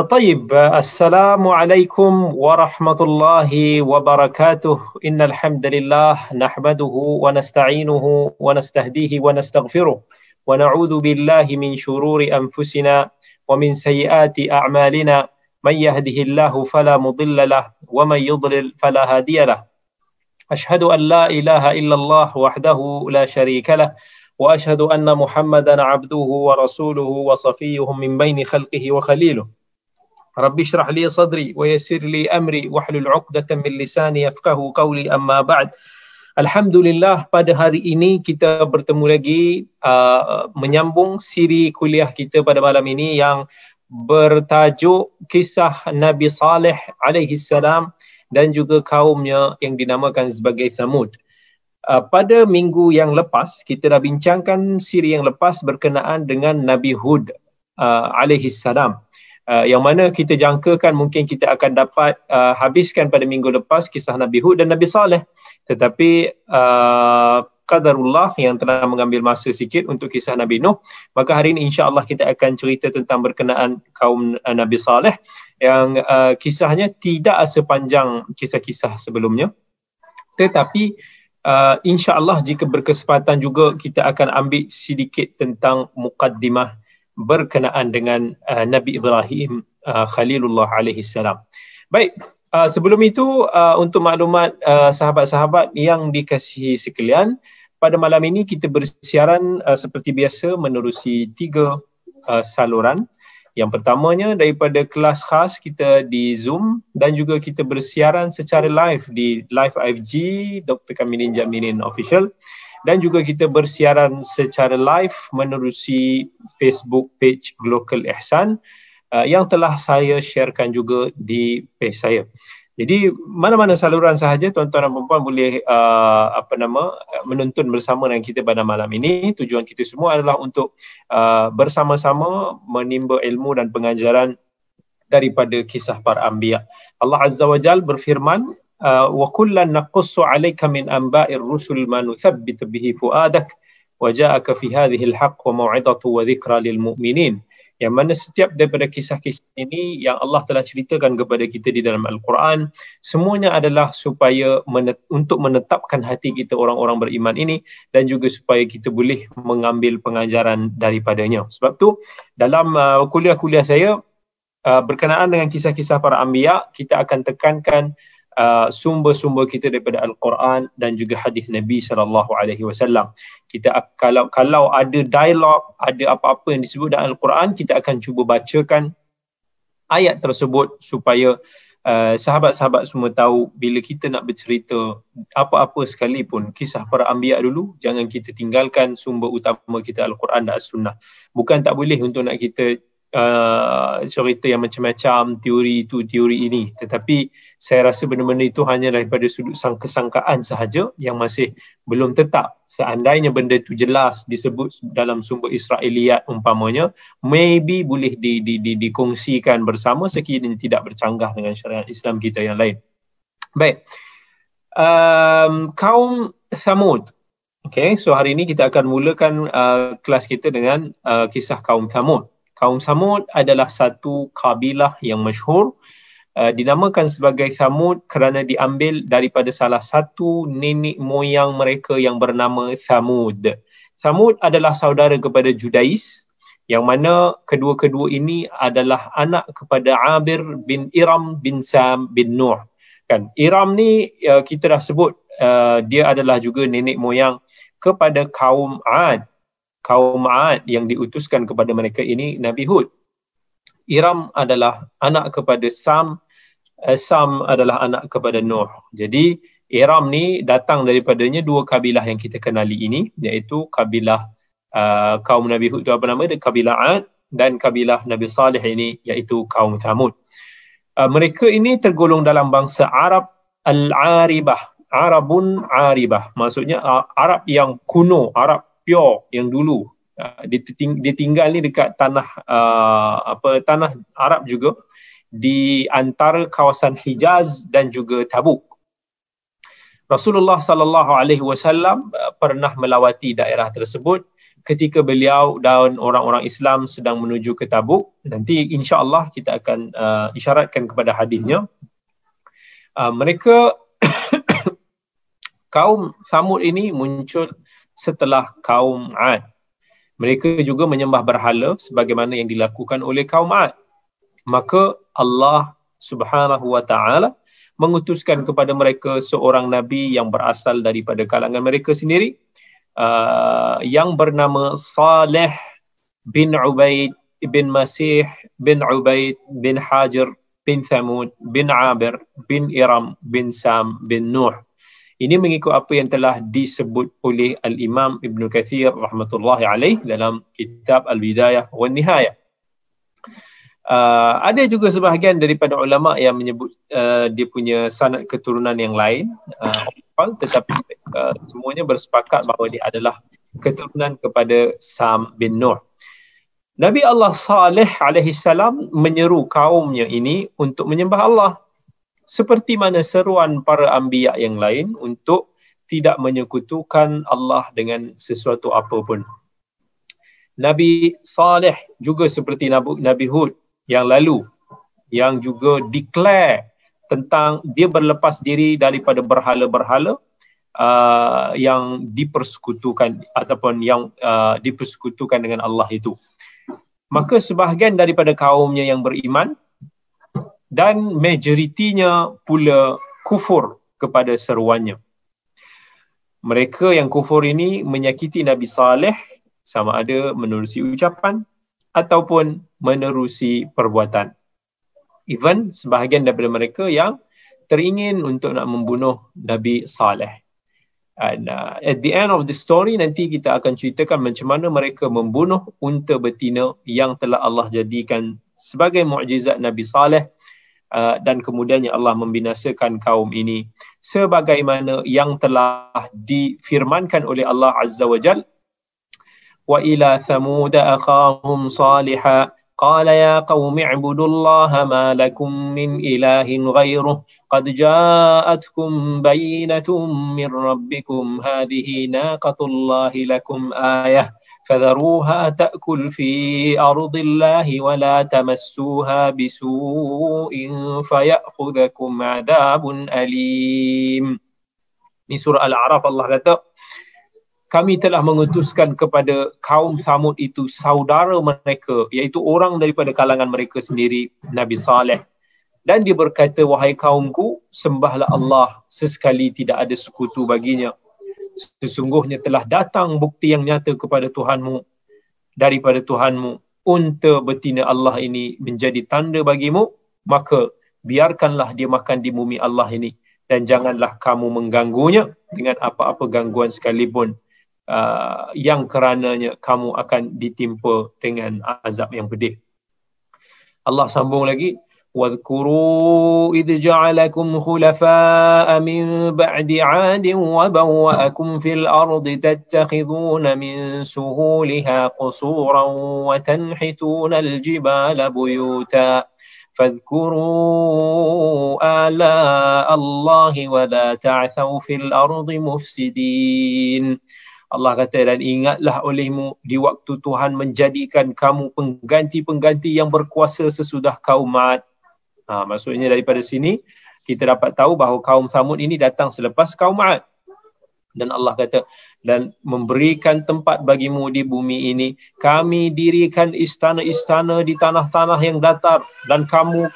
طيب السلام عليكم ورحمة الله وبركاته. إن الحمد لله نحمده ونستعينه ونستهديه ونستغفره ونعوذ بالله من شرور أنفسنا ومن سيئات أعمالنا. من يهده الله فلا مضل له ومن يضلل فلا هادي له. أشهد أن لا إله إلا الله وحده لا شريك له وأشهد أن محمدا عبده ورسوله وصفيه من بين خلقه وخليله. ربي اشرح لي صدري ويسر لي امري واحلل عقده من لساني يفقه قولي amma بعد Alhamdulillah pada hari ini kita bertemu lagi uh, menyambung siri kuliah kita pada malam ini yang bertajuk kisah Nabi Saleh alaihi salam dan juga kaumnya yang dinamakan sebagai Thamud. Uh, pada minggu yang lepas kita dah bincangkan siri yang lepas berkenaan dengan Nabi Hud uh, alaihi salam uh, yang mana kita jangkakan mungkin kita akan dapat uh, habiskan pada minggu lepas kisah Nabi Hud dan Nabi Saleh. Tetapi uh, qadarullah yang telah mengambil masa sikit untuk kisah Nabi Nuh maka hari ini insya-Allah kita akan cerita tentang berkenaan kaum uh, Nabi Saleh yang uh, kisahnya tidak sepanjang kisah-kisah sebelumnya. Tetapi uh, insya-Allah jika berkesempatan juga kita akan ambil sedikit tentang mukaddimah berkenaan dengan uh, Nabi Ibrahim uh, Khalilullah alaihi salam. Baik, uh, sebelum itu uh, untuk maklumat uh, sahabat-sahabat yang dikasihi sekalian, pada malam ini kita bersiaran uh, seperti biasa menerusi tiga uh, saluran. Yang pertamanya daripada kelas khas kita di Zoom dan juga kita bersiaran secara live di Live 5G Dr. Kamilin Jamilin Official dan juga kita bersiaran secara live menerusi Facebook page Global Ihsan uh, yang telah saya sharekan juga di page saya. Jadi mana-mana saluran sahaja tuan-tuan dan puan-puan boleh uh, apa nama menonton bersama dengan kita pada malam ini. Tujuan kita semua adalah untuk uh, bersama-sama menimba ilmu dan pengajaran daripada kisah para anbiya. Allah Azza wa Jal berfirman anba'ir rusul ma nuthabbit bihi fuadak wa ja'aka fi hadhihi al-haqq wa mau'izatu wa dhikra lil mu'minin. Yang mana setiap daripada kisah-kisah ini yang Allah telah ceritakan kepada kita di dalam Al-Quran semuanya adalah supaya menet- untuk menetapkan hati kita orang-orang beriman ini dan juga supaya kita boleh mengambil pengajaran daripadanya. Sebab tu dalam uh, kuliah-kuliah saya uh, berkenaan dengan kisah-kisah para anbiya kita akan tekankan uh, sumber-sumber kita daripada Al-Quran dan juga hadis Nabi sallallahu alaihi wasallam. Kita kalau kalau ada dialog, ada apa-apa yang disebut dalam Al-Quran, kita akan cuba bacakan ayat tersebut supaya uh, sahabat-sahabat semua tahu bila kita nak bercerita apa-apa sekalipun kisah para anbiya dulu, jangan kita tinggalkan sumber utama kita Al-Quran dan As-Sunnah. Bukan tak boleh untuk nak kita uh, cerita yang macam-macam teori itu teori ini. Tetapi saya rasa benda-benda itu hanya daripada sudut sangka-sangkaan sahaja yang masih belum tetap. Seandainya benda itu jelas disebut dalam sumber Israeliat umpamanya maybe boleh di, di, di, dikongsikan bersama sekiranya tidak bercanggah dengan syariat Islam kita yang lain. Baik. Um, kaum Thamud. Okay, so hari ini kita akan mulakan uh, kelas kita dengan uh, kisah kaum Thamud kaum Samud adalah satu kabilah yang masyhur uh, dinamakan sebagai Samud kerana diambil daripada salah satu nenek moyang mereka yang bernama Samud. Samud adalah saudara kepada Judais yang mana kedua-kedua ini adalah anak kepada Abir bin Iram bin Sam bin Nuh. Kan Iram ni uh, kita dah sebut uh, dia adalah juga nenek moyang kepada kaum Ad kaum Ad yang diutuskan kepada mereka ini Nabi Hud. Iram adalah anak kepada Sam, eh, Sam adalah anak kepada Nuh. Jadi Iram ni datang daripadanya dua kabilah yang kita kenali ini iaitu kabilah uh, kaum Nabi Hud itu apa nama dia kabilah Ad dan kabilah Nabi Saleh ini iaitu kaum Thamud. Uh, mereka ini tergolong dalam bangsa Arab Al-Aribah. Arabun Aribah. Maksudnya uh, Arab yang kuno, Arab pure yang dulu. Uh, dia, ting- dia tinggal ni dekat tanah uh, apa tanah Arab juga di antara kawasan Hijaz dan juga Tabuk. Rasulullah sallallahu alaihi wasallam uh, pernah melawati daerah tersebut ketika beliau dan orang-orang Islam sedang menuju ke Tabuk. Nanti insya-Allah kita akan uh, isyaratkan kepada hadisnya. Uh, mereka kaum Samud ini muncul setelah kaum Ad mereka juga menyembah berhala sebagaimana yang dilakukan oleh kaum Ad maka Allah Subhanahu wa taala mengutuskan kepada mereka seorang nabi yang berasal daripada kalangan mereka sendiri uh, yang bernama Saleh bin Ubaid bin Masih bin Ubaid bin Hajar bin Thamud bin Abir bin Iram bin Sam bin Nuh. Ini mengikut apa yang telah disebut oleh Al-Imam Ibn Kathir rahmatullahi alaih dalam kitab Al-Bidayah wa Nihayah. Uh, ada juga sebahagian daripada ulama yang menyebut uh, dia punya sanad keturunan yang lain uh, tetapi uh, semuanya bersepakat bahawa dia adalah keturunan kepada Sam bin Nuh. Nabi Allah Saleh alaihi salam menyeru kaumnya ini untuk menyembah Allah seperti mana seruan para anbiya yang lain untuk tidak menyekutukan Allah dengan sesuatu apapun. Nabi Saleh juga seperti Nabi Hud yang lalu yang juga declare tentang dia berlepas diri daripada berhala-berhala uh, yang dipersekutukan ataupun yang uh, dipersekutukan dengan Allah itu. Maka sebahagian daripada kaumnya yang beriman dan majoritinya pula kufur kepada seruannya. Mereka yang kufur ini menyakiti Nabi Saleh sama ada menerusi ucapan ataupun menerusi perbuatan. Even sebahagian daripada mereka yang teringin untuk nak membunuh Nabi Saleh. And uh, at the end of the story nanti kita akan ceritakan macam mana mereka membunuh unta betina yang telah Allah jadikan sebagai mukjizat Nabi Saleh uh, dan kemudiannya Allah membinasakan kaum ini sebagaimana yang telah difirmankan oleh Allah Azza wa Jalla وإلى ثمود أخاهم صالحا قال يا قوم اعبدوا الله ما لكم من إله غيره قد جاءتكم بينة من ربكم هذه ناقة الله لكم آية فذروها تأكل في أرض الله ولا تمسوها بسوء فيأخذكم عذاب أليم Ini surah Al-A'raf Allah kata, kami telah mengutuskan kepada kaum Samud itu saudara mereka iaitu orang daripada kalangan mereka sendiri Nabi Saleh dan dia berkata wahai kaumku sembahlah Allah sesekali tidak ada sekutu baginya sesungguhnya telah datang bukti yang nyata kepada Tuhanmu daripada Tuhanmu. Unta betina Allah ini menjadi tanda bagimu. Maka biarkanlah dia makan di bumi Allah ini. Dan janganlah kamu mengganggunya dengan apa-apa gangguan sekalipun uh, yang kerananya kamu akan ditimpa dengan azab yang pedih. Allah sambung lagi واذكروا إذ جعلكم خلفاء من بعد عاد وبوأكم في الأرض تتخذون من سهولها قصورا وتنحتون الجبال بيوتا فاذكروا آلاء الله ولا تعثوا في الأرض مفسدين Allah kata dan ingatlah olehmu di waktu Tuhan menjadikan kamu pengganti-pengganti yang berkuasa sesudah kaum Ma'ad. Ha, maksudnya daripada sini kita dapat tahu bahawa kaum Samud ini datang selepas kaum Ma'ad. Dan Allah kata dan memberikan tempat bagimu di bumi ini. Kami dirikan istana-istana di tanah-tanah yang datar dan kamu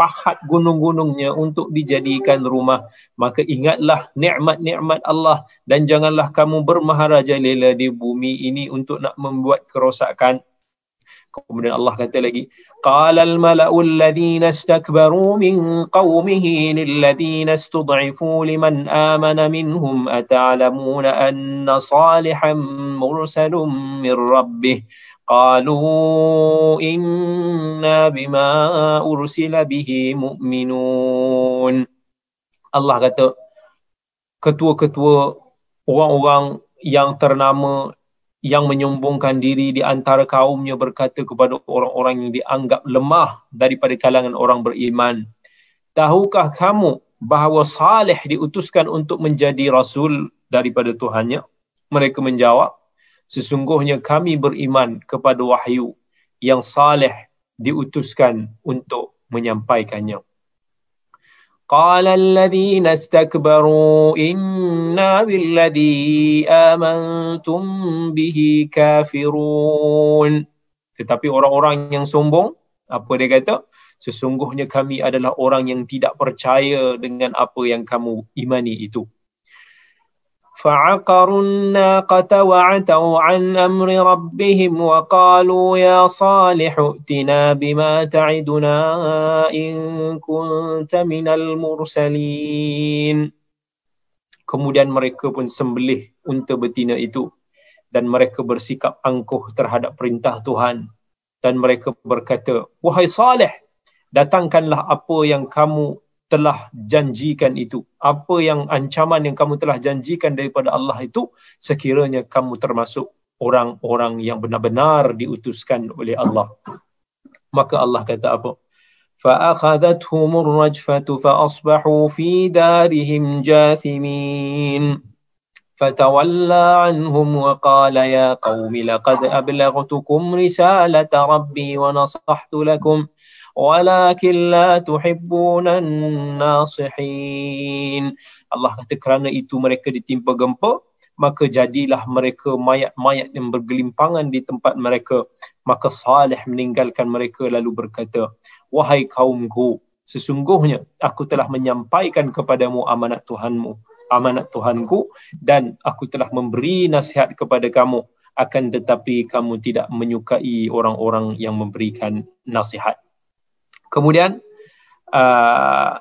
pahat gunung-gunungnya untuk dijadikan rumah maka ingatlah nikmat-nikmat Allah dan janganlah kamu bermaharaja lela di bumi ini untuk nak membuat kerosakan kemudian Allah kata lagi qala al mala'u alladhina istakbaru min qaumihi lilladhina istud'ifu liman amana minhum ata'lamuna anna salihan mursalun min rabbih قالوا إنا بما أرسل به مؤمنون Allah kata ketua-ketua orang-orang yang ternama yang menyombongkan diri di antara kaumnya berkata kepada orang-orang yang dianggap lemah daripada kalangan orang beriman tahukah kamu bahawa Saleh diutuskan untuk menjadi rasul daripada Tuhannya? Mereka menjawab sesungguhnya kami beriman kepada wahyu yang saleh diutuskan untuk menyampaikannya قال الذين استكبروا إنا بالذي آمنتم به كافرون tetapi orang-orang yang sombong apa dia kata sesungguhnya kami adalah orang yang tidak percaya dengan apa yang kamu imani itu فعقروا الناقة وعتوا عن أمر ربهم وقالوا يا صالح ائتنا بما تعدنا إن كنت من المرسلين Kemudian mereka pun sembelih unta betina itu dan mereka bersikap angkuh terhadap perintah Tuhan dan mereka berkata, Wahai Saleh, datangkanlah apa yang kamu telah janjikan itu apa yang ancaman yang kamu telah janjikan daripada Allah itu sekiranya kamu termasuk orang-orang yang benar-benar diutuskan oleh Allah maka Allah kata apa فأخذتهم الرجفة فأصبحوا في دارهم جاثمين فتولى عنهم وقال يا قوم لقد أبلغتكم رسالة ربي ونصحت لكم walakin la tuhibbunan nasihin Allah kata kerana itu mereka ditimpa gempa maka jadilah mereka mayat-mayat yang bergelimpangan di tempat mereka. Maka Saleh meninggalkan mereka lalu berkata wahai kaumku sesungguhnya aku telah menyampaikan kepadamu amanat Tuhanmu amanat Tuhanku dan aku telah memberi nasihat kepada kamu. Akan tetapi kamu tidak menyukai orang-orang yang memberikan nasihat Kemudian uh,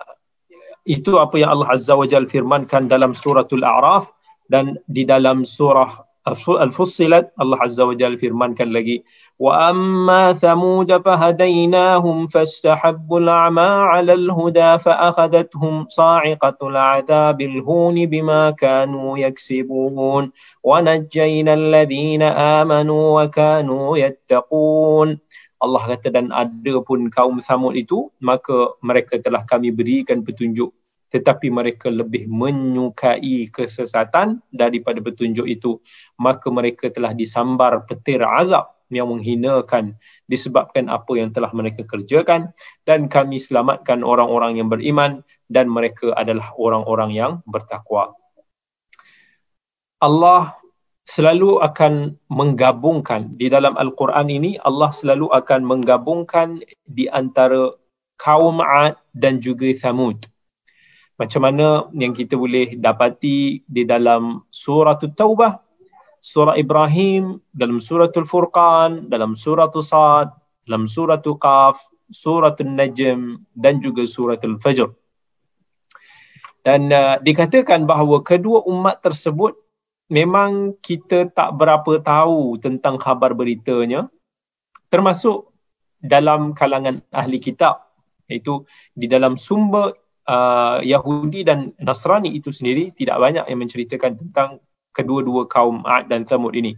itu apa yang Allah Azza wa Jal firmankan dalam suratul A'raf dan di dalam surah Al-Fussilat Allah Azza wa Jal firmankan lagi wa amma thamud fahadainahum fastahabbu al-'ama 'ala al-huda fa akhadathum sa'iqatu al-'adhabil hun bima kanu yaksibun. Wa najjayna alladhina amanu wa kanu yattaqun Allah kata dan ada pun kaum Samud itu maka mereka telah kami berikan petunjuk. Tetapi mereka lebih menyukai kesesatan daripada petunjuk itu. Maka mereka telah disambar petir azab yang menghinakan disebabkan apa yang telah mereka kerjakan. Dan kami selamatkan orang-orang yang beriman dan mereka adalah orang-orang yang bertakwa. Allah selalu akan menggabungkan di dalam Al-Quran ini Allah selalu akan menggabungkan di antara kaum Ad dan juga Thamud. Macam mana yang kita boleh dapati di dalam surah Taubah, surah Ibrahim, dalam surah Al-Furqan, dalam surah Sad, dalam surah Qaf, surah Najm dan juga surah Al-Fajr. Dan uh, dikatakan bahawa kedua umat tersebut memang kita tak berapa tahu tentang khabar beritanya termasuk dalam kalangan ahli kitab iaitu di dalam sumber uh, Yahudi dan Nasrani itu sendiri tidak banyak yang menceritakan tentang kedua-dua kaum Ad dan Thamud ini.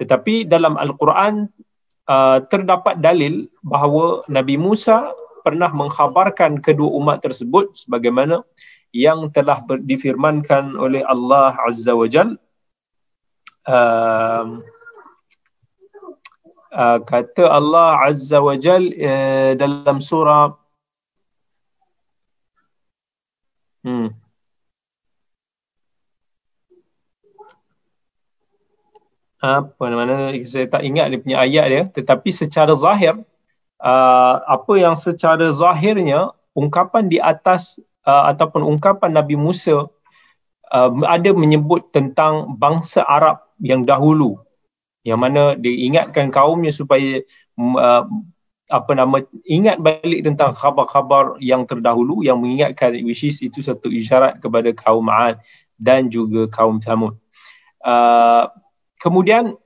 Tetapi dalam Al-Quran uh, terdapat dalil bahawa Nabi Musa pernah mengkhabarkan kedua umat tersebut sebagaimana yang telah difirmankan oleh Allah Azza wa Jalla uh, uh, kata Allah Azza wa Jal uh, dalam surah hmm. apa mana saya tak ingat dia punya ayat dia tetapi secara zahir uh, apa yang secara zahirnya ungkapan di atas uh, ataupun ungkapan Nabi Musa uh, ada menyebut tentang bangsa Arab yang dahulu yang mana dia ingatkan kaumnya supaya uh, apa nama ingat balik tentang khabar-khabar yang terdahulu yang mengingatkan which is itu satu isyarat kepada kaum Ad dan juga kaum Thamud. Uh, kemudian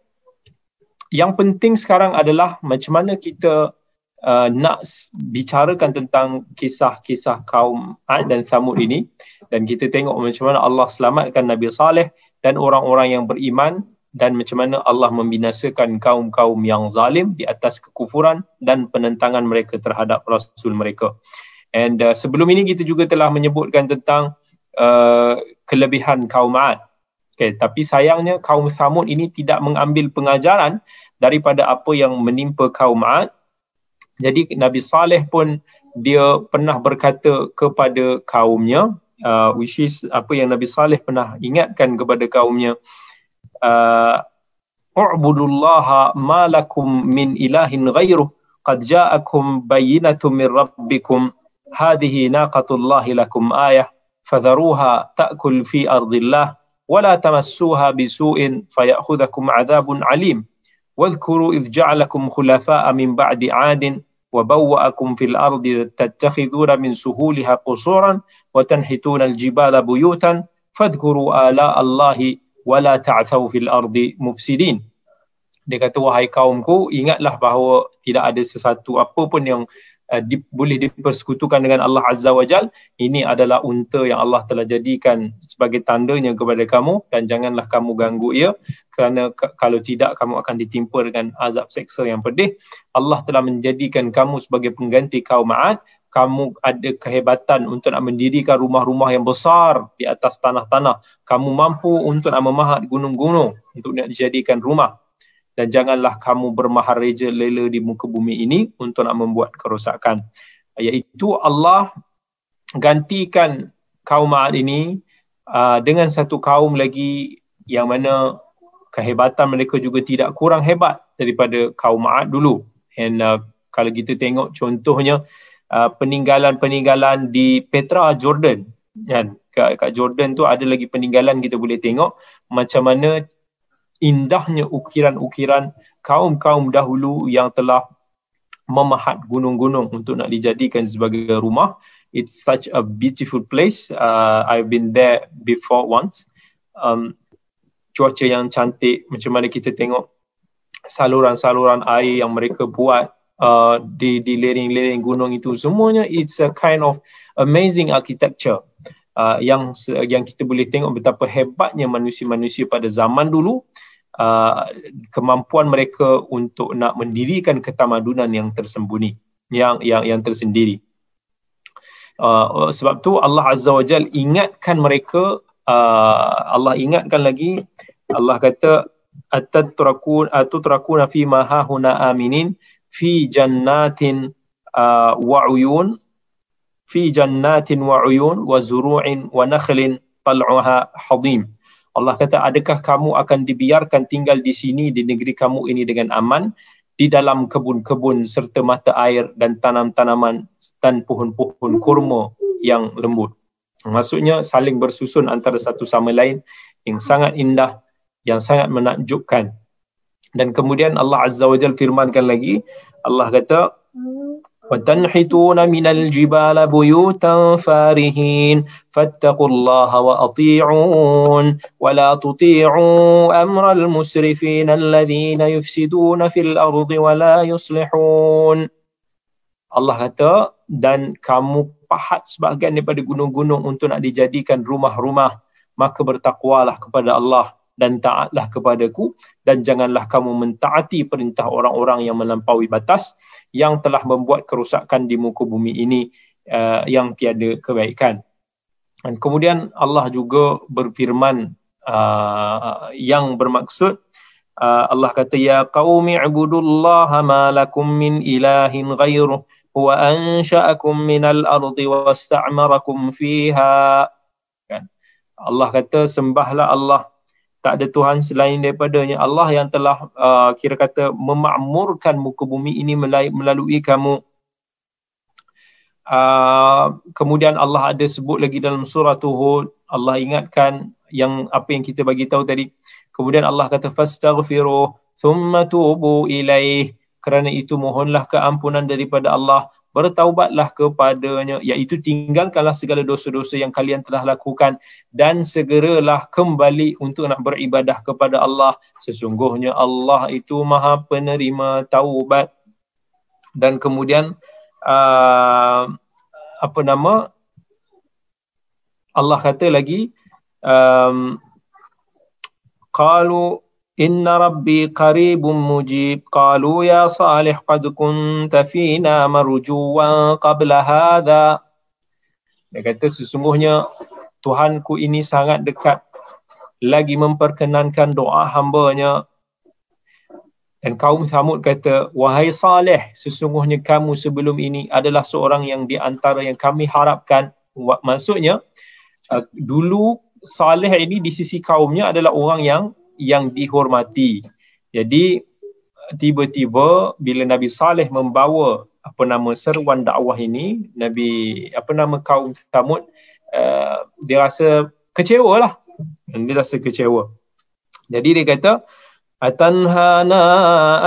yang penting sekarang adalah macam mana kita uh, nak bicarakan tentang kisah-kisah kaum Ad dan Thamud ini dan kita tengok macam mana Allah selamatkan Nabi Saleh dan orang-orang yang beriman dan macam mana Allah membinasakan kaum-kaum yang zalim di atas kekufuran dan penentangan mereka terhadap rasul mereka. And uh, sebelum ini kita juga telah menyebutkan tentang uh, kelebihan kaum Ad Okay, tapi sayangnya kaum Samud ini tidak mengambil pengajaran daripada apa yang menimpa kaum Ad. Jadi Nabi Saleh pun dia pernah berkata kepada kaumnya, uh, which is apa yang Nabi Saleh pernah ingatkan kepada kaumnya, uh, U'budullaha ma lakum min ilahin ghairuh qad ja'akum bayyinatun min rabbikum hadhihi naqatullahi lakum ayah fadharuha ta'kul fi ardillah ولا تمسوها بسوء فيأخذكم عذاب عليم واذكروا إذ جعلكم خلفاء من بعد عاد وبوأكم في الأرض تتخذون من سهولها قصورا وتنحتون الجبال بيوتا فاذكروا آلاء الله ولا تعثوا في الأرض مفسدين dia kata wahai kaumku ingatlah bahawa tidak ada sesuatu apa pun yang uh, di, boleh dipersekutukan dengan Allah Azza wa Jal ini adalah unta yang Allah telah jadikan sebagai tandanya kepada kamu dan janganlah kamu ganggu ia. Kerana k- kalau tidak kamu akan ditimpa dengan azab seksa yang pedih. Allah telah menjadikan kamu sebagai pengganti kaum Ma'ad kamu ada kehebatan untuk nak mendirikan rumah-rumah yang besar di atas tanah-tanah. Kamu mampu untuk nak memahat gunung-gunung untuk nak dijadikan rumah dan janganlah kamu bermahareja lela di muka bumi ini untuk nak membuat kerosakan. Iaitu Allah gantikan kaum Ma'ad ini uh, dengan satu kaum lagi yang mana kehebatan mereka juga tidak kurang hebat daripada kaum Ma'ad dulu. And uh, kalau kita tengok contohnya uh, peninggalan-peninggalan di Petra Jordan. Kan? Kat, kat Jordan tu ada lagi peninggalan kita boleh tengok. Macam mana indahnya ukiran-ukiran kaum-kaum dahulu yang telah memahat gunung-gunung untuk nak dijadikan sebagai rumah. It's such a beautiful place. Uh, I've been there before once. Um, cuaca yang cantik, macam mana kita tengok saluran-saluran air yang mereka buat uh, di di lereng-lereng gunung itu semuanya it's a kind of amazing architecture uh, yang yang kita boleh tengok betapa hebatnya manusia-manusia pada zaman dulu uh, kemampuan mereka untuk nak mendirikan ketamadunan yang tersembunyi yang yang yang tersendiri. Uh, sebab tu Allah Azza wa Jal ingatkan mereka uh, Allah ingatkan lagi Allah kata atatrakun atutrakuna fi ma hahuna aminin fi jannatin uh, wa uyun fi jannatin wa uyun wa zuru'in wa nakhlin tal'uha hadim Allah kata adakah kamu akan dibiarkan tinggal di sini di negeri kamu ini dengan aman di dalam kebun-kebun serta mata air dan tanam-tanaman dan pohon-pohon kurma yang lembut. Maksudnya saling bersusun antara satu sama lain yang sangat indah, yang sangat menakjubkan. Dan kemudian Allah Azza wa Jal firmankan lagi, Allah kata, وتنحتون من الجبال بيوتا فارهين فاتقوا الله واطيعون ولا تطيعوا امر المسرفين الذين يفسدون في الارض ولا يصلحون Allah kata dan kamu pahat sebahagian daripada gunung-gunung untuk nak dijadikan rumah-rumah maka bertakwalah kepada Allah dan taatlah kepadaku dan janganlah kamu mentaati perintah orang-orang yang melampaui batas yang telah membuat kerusakan di muka bumi ini uh, yang tiada kebaikan. Dan kemudian Allah juga berfirman uh, yang bermaksud uh, Allah kata ya qaumi ibudullaha ma lakum min ilahin ghairuh huwa ansha'akum minal ardi wasta'marakum fiha kan Allah kata sembahlah Allah tak ada Tuhan selain daripadanya. Allah yang telah uh, kira kata memakmurkan muka bumi ini melalui kamu. Uh, kemudian Allah ada sebut lagi dalam surah Hud Allah ingatkan yang apa yang kita bagi tahu tadi. Kemudian Allah kata fastaghfiru thumma tubu ilaih kerana itu mohonlah keampunan daripada Allah bertaubatlah kepadanya iaitu tinggalkanlah segala dosa-dosa yang kalian telah lakukan dan segeralah kembali untuk nak beribadah kepada Allah. Sesungguhnya Allah itu maha penerima taubat. Dan kemudian uh, apa nama? Allah kata lagi um, qalu Inna Rabbi qaribun mujib. Qalu ya Salih qad kunta fina marjuwan qabla hadha. Dia kata sesungguhnya Tuhanku ini sangat dekat lagi memperkenankan doa hambanya. Dan kaum Samud kata, Wahai Saleh, sesungguhnya kamu sebelum ini adalah seorang yang di antara yang kami harapkan. Maksudnya, uh, dulu Saleh ini di sisi kaumnya adalah orang yang yang dihormati. Jadi tiba-tiba bila Nabi Saleh membawa apa nama seruan dakwah ini, Nabi apa nama kaum Samud uh, eh, dia rasa kecewa lah. Dia rasa kecewa. Jadi dia kata, Atanhana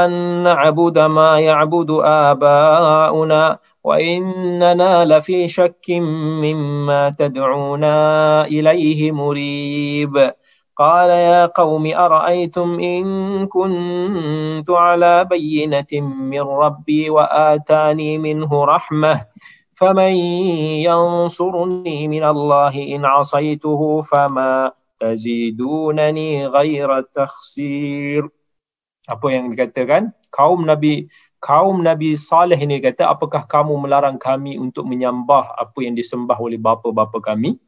an na'budu ma ya'budu aba'una wa innana la fi shakkin mimma tad'una ilayhi murib. Uh, قال يا قوم أرأيتم إن كنت على بينة من ربي وآتاني منه رحمة فمن ينصرني من الله إن عصيته فما tazidunani ghaira takhsir apa yang dikatakan kaum nabi kaum nabi saleh ini kata apakah kamu melarang kami untuk menyembah apa yang disembah oleh bapa-bapa kami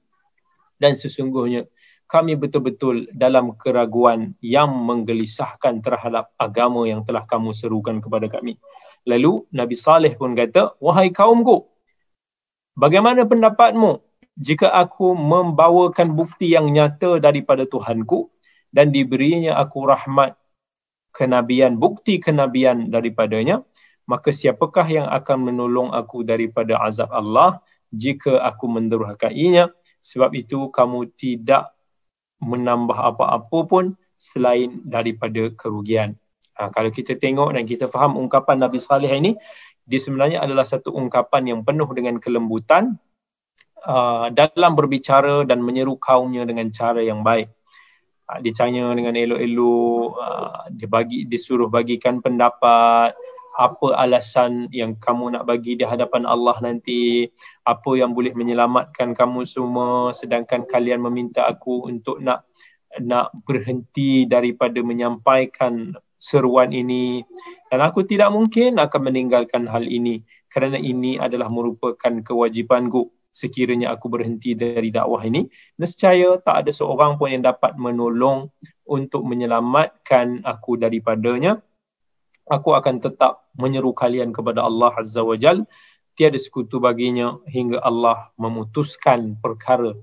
dan sesungguhnya kami betul-betul dalam keraguan yang menggelisahkan terhadap agama yang telah kamu serukan kepada kami lalu nabi saleh pun kata wahai kaumku bagaimana pendapatmu jika aku membawakan bukti yang nyata daripada Tuhanku dan diberinya aku rahmat kenabian, bukti kenabian daripadanya, maka siapakah yang akan menolong aku daripada azab Allah jika aku mendurhakainya? Sebab itu kamu tidak menambah apa-apa pun selain daripada kerugian. Ha, kalau kita tengok dan kita faham ungkapan Nabi Saleh ini, dia sebenarnya adalah satu ungkapan yang penuh dengan kelembutan uh, dalam berbicara dan menyeru kaumnya dengan cara yang baik. Uh, dia tanya dengan elok-elok, uh, dia bagi disuruh bagikan pendapat, apa alasan yang kamu nak bagi di hadapan Allah nanti, apa yang boleh menyelamatkan kamu semua? Sedangkan kalian meminta aku untuk nak nak berhenti daripada menyampaikan seruan ini. Dan aku tidak mungkin akan meninggalkan hal ini. Kerana ini adalah merupakan kewajipanku. Sekiranya aku berhenti dari dakwah ini nescaya tak ada seorang pun yang dapat menolong untuk menyelamatkan aku daripadanya aku akan tetap menyeru kalian kepada Allah Azza wa Jal. Tiada sekutu baginya hingga Allah memutuskan perkara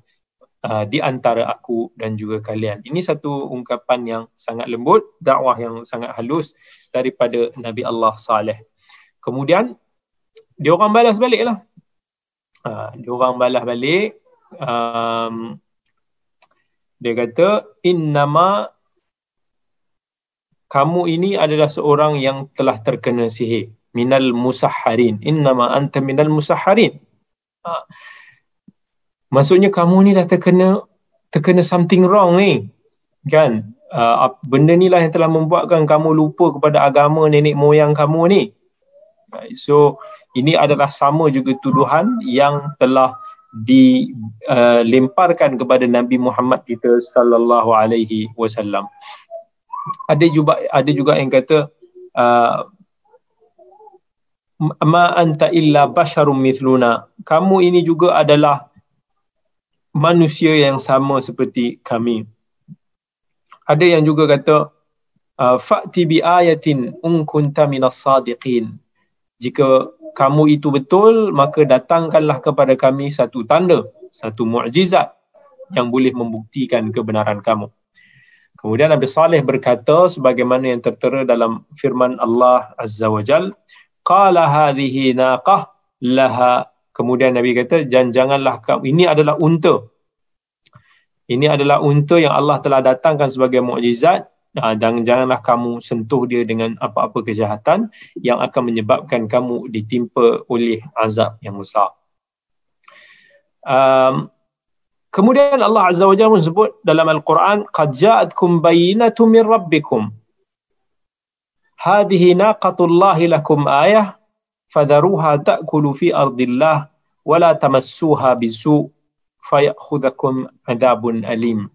uh, di antara aku dan juga kalian. Ini satu ungkapan yang sangat lembut dakwah yang sangat halus daripada Nabi Allah Saleh. Kemudian dia orang balas baliklah. Ha, dia orang balas balik um, dia kata innama kamu ini adalah seorang yang telah terkena sihir. Minal musahharin innama anta minal musahharin ha. maksudnya kamu ni dah terkena terkena something wrong ni. Kan? Uh, benda ni lah yang telah membuatkan kamu lupa kepada agama nenek moyang kamu ni. So ini adalah sama juga tuduhan yang telah dilemparkan uh, kepada Nabi Muhammad kita sallallahu alaihi wasallam. Ada juga ada juga yang kata uh, ma anta illa basharum mithluna. Kamu ini juga adalah manusia yang sama seperti kami. Ada yang juga kata uh, fa'ti bi ayatin un kunta minas sadiqin. Jika kamu itu betul, maka datangkanlah kepada kami satu tanda, satu mukjizat yang boleh membuktikan kebenaran kamu. Kemudian Nabi Saleh berkata sebagaimana yang tertera dalam firman Allah Azza wa Jal, qala hadhihi naqah laha kemudian Nabi kata jangan janganlah kamu ini adalah unta. Ini adalah unta yang Allah telah datangkan sebagai mukjizat uh, dan janganlah kamu sentuh dia dengan apa-apa kejahatan yang akan menyebabkan kamu ditimpa oleh azab yang besar. Um, kemudian Allah Azza wa Jalla sebut dalam Al-Quran qad ja'atkum bayyinatun min rabbikum. Hadhihi naqatullahi lakum ayah fadharuha ta'kulu fi ardillah wa la tamassuha bisu fayakhudhukum adabun alim.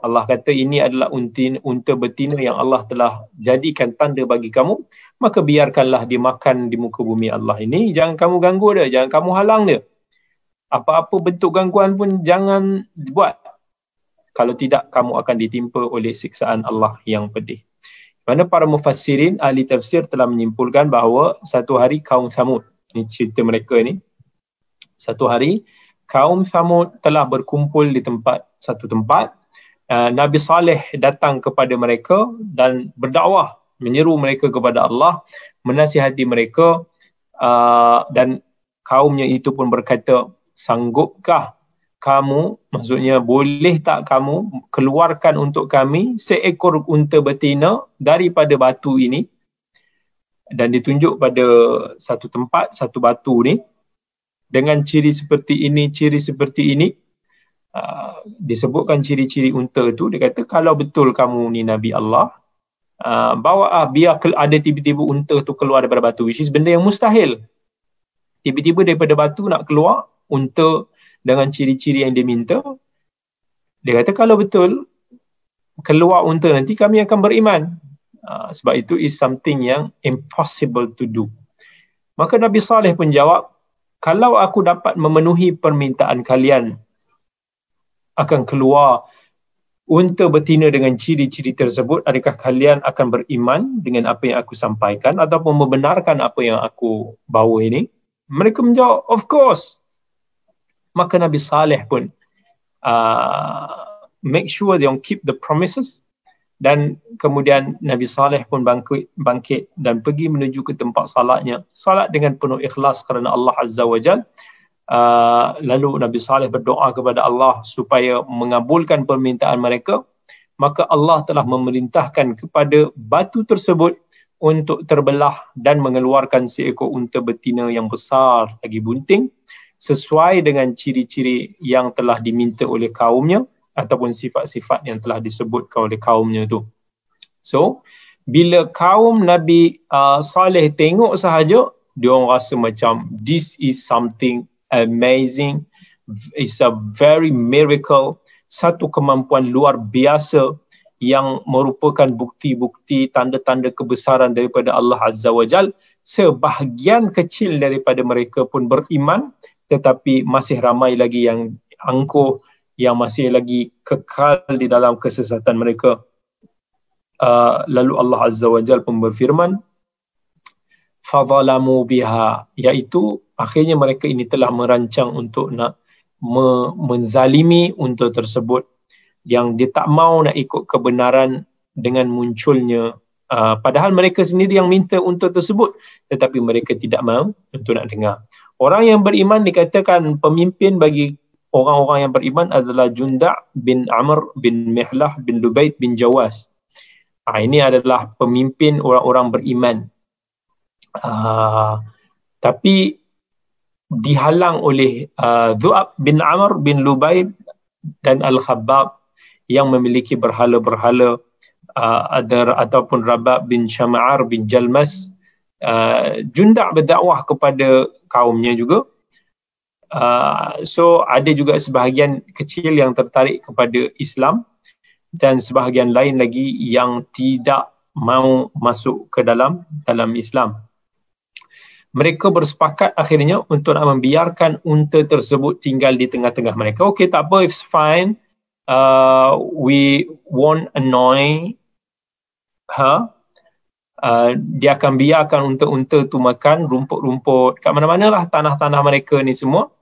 Allah kata ini adalah untin, unta betina yang Allah telah jadikan tanda bagi kamu. Maka biarkanlah dia makan di muka bumi Allah ini. Jangan kamu ganggu dia jangan kamu halang dia apa-apa bentuk gangguan pun jangan buat. Kalau tidak kamu akan ditimpa oleh siksaan Allah yang pedih. Mana para mufassirin ahli tafsir telah menyimpulkan bahawa satu hari kaum Thamud, ini cerita mereka ini, satu hari kaum Thamud telah berkumpul di tempat satu tempat. Uh, Nabi Saleh datang kepada mereka dan berdakwah menyeru mereka kepada Allah menasihati mereka. Uh, dan kaumnya itu pun berkata sanggupkah kamu? Maksudnya boleh tak kamu keluarkan untuk kami seekor unta betina daripada batu ini? Dan ditunjuk pada satu tempat satu batu ni dengan ciri seperti ini ciri seperti ini. Uh, disebutkan ciri-ciri unta tu. Dia kata kalau betul kamu ni nabi Allah uh, bawa ah biar ada tiba-tiba unta tu keluar daripada batu which is benda yang mustahil. Tiba-tiba daripada batu nak keluar unta dengan ciri-ciri yang dia minta dia kata kalau betul keluar unta nanti kami akan beriman. Uh, sebab itu is something yang impossible to do. Maka Nabi Saleh pun jawab kalau aku dapat memenuhi permintaan kalian akan keluar unta betina dengan ciri-ciri tersebut adakah kalian akan beriman dengan apa yang aku sampaikan ataupun membenarkan apa yang aku bawa ini? Mereka menjawab of course maka Nabi Saleh pun uh, make sure they keep the promises. Dan kemudian Nabi Saleh pun bangkit, bangkit dan pergi menuju ke tempat salatnya. Salat dengan penuh ikhlas kerana Allah Azza wa Jal. Uh, lalu Nabi Saleh berdoa kepada Allah supaya mengabulkan permintaan mereka. Maka Allah telah memerintahkan kepada batu tersebut untuk terbelah dan mengeluarkan seekor unta betina yang besar lagi bunting sesuai dengan ciri-ciri yang telah diminta oleh kaumnya ataupun sifat-sifat yang telah disebutkan oleh kaumnya tu. So, bila kaum Nabi uh, Saleh tengok sahaja, dia orang rasa macam this is something amazing. It's a very miracle. Satu kemampuan luar biasa yang merupakan bukti-bukti tanda-tanda kebesaran daripada Allah Azza wa Jal. Sebahagian kecil daripada mereka pun beriman tetapi masih ramai lagi yang angkuh yang masih lagi kekal di dalam kesesatan mereka. Uh, lalu Allah Azza wa Jal pun berfirman fadalamu biha iaitu akhirnya mereka ini telah merancang untuk nak me- menzalimi untuk tersebut yang dia tak mau nak ikut kebenaran dengan munculnya uh, padahal mereka sendiri yang minta untuk tersebut tetapi mereka tidak mau untuk nak dengar Orang yang beriman dikatakan pemimpin bagi orang-orang yang beriman adalah Junda bin Amr bin Mihlah bin Lubaid bin Jawas. Ha, ini adalah pemimpin orang-orang beriman. Uh, tapi dihalang oleh uh, Zu'ab bin Amr bin Lubaid dan Al-Khabbab yang memiliki berhala-berhala uh, ada ataupun Rabab bin Syama'ar bin Jalmas uh, Junda berdakwah kepada kaumnya juga. Uh, so ada juga sebahagian kecil yang tertarik kepada Islam dan sebahagian lain lagi yang tidak mau masuk ke dalam dalam Islam. Mereka bersepakat akhirnya untuk nak membiarkan unta tersebut tinggal di tengah-tengah mereka. Okay, tak apa, it's fine. Uh, we won't annoy her Uh, dia akan biarkan unta-unta tu makan rumput-rumput kat mana-mana lah tanah-tanah mereka ni semua.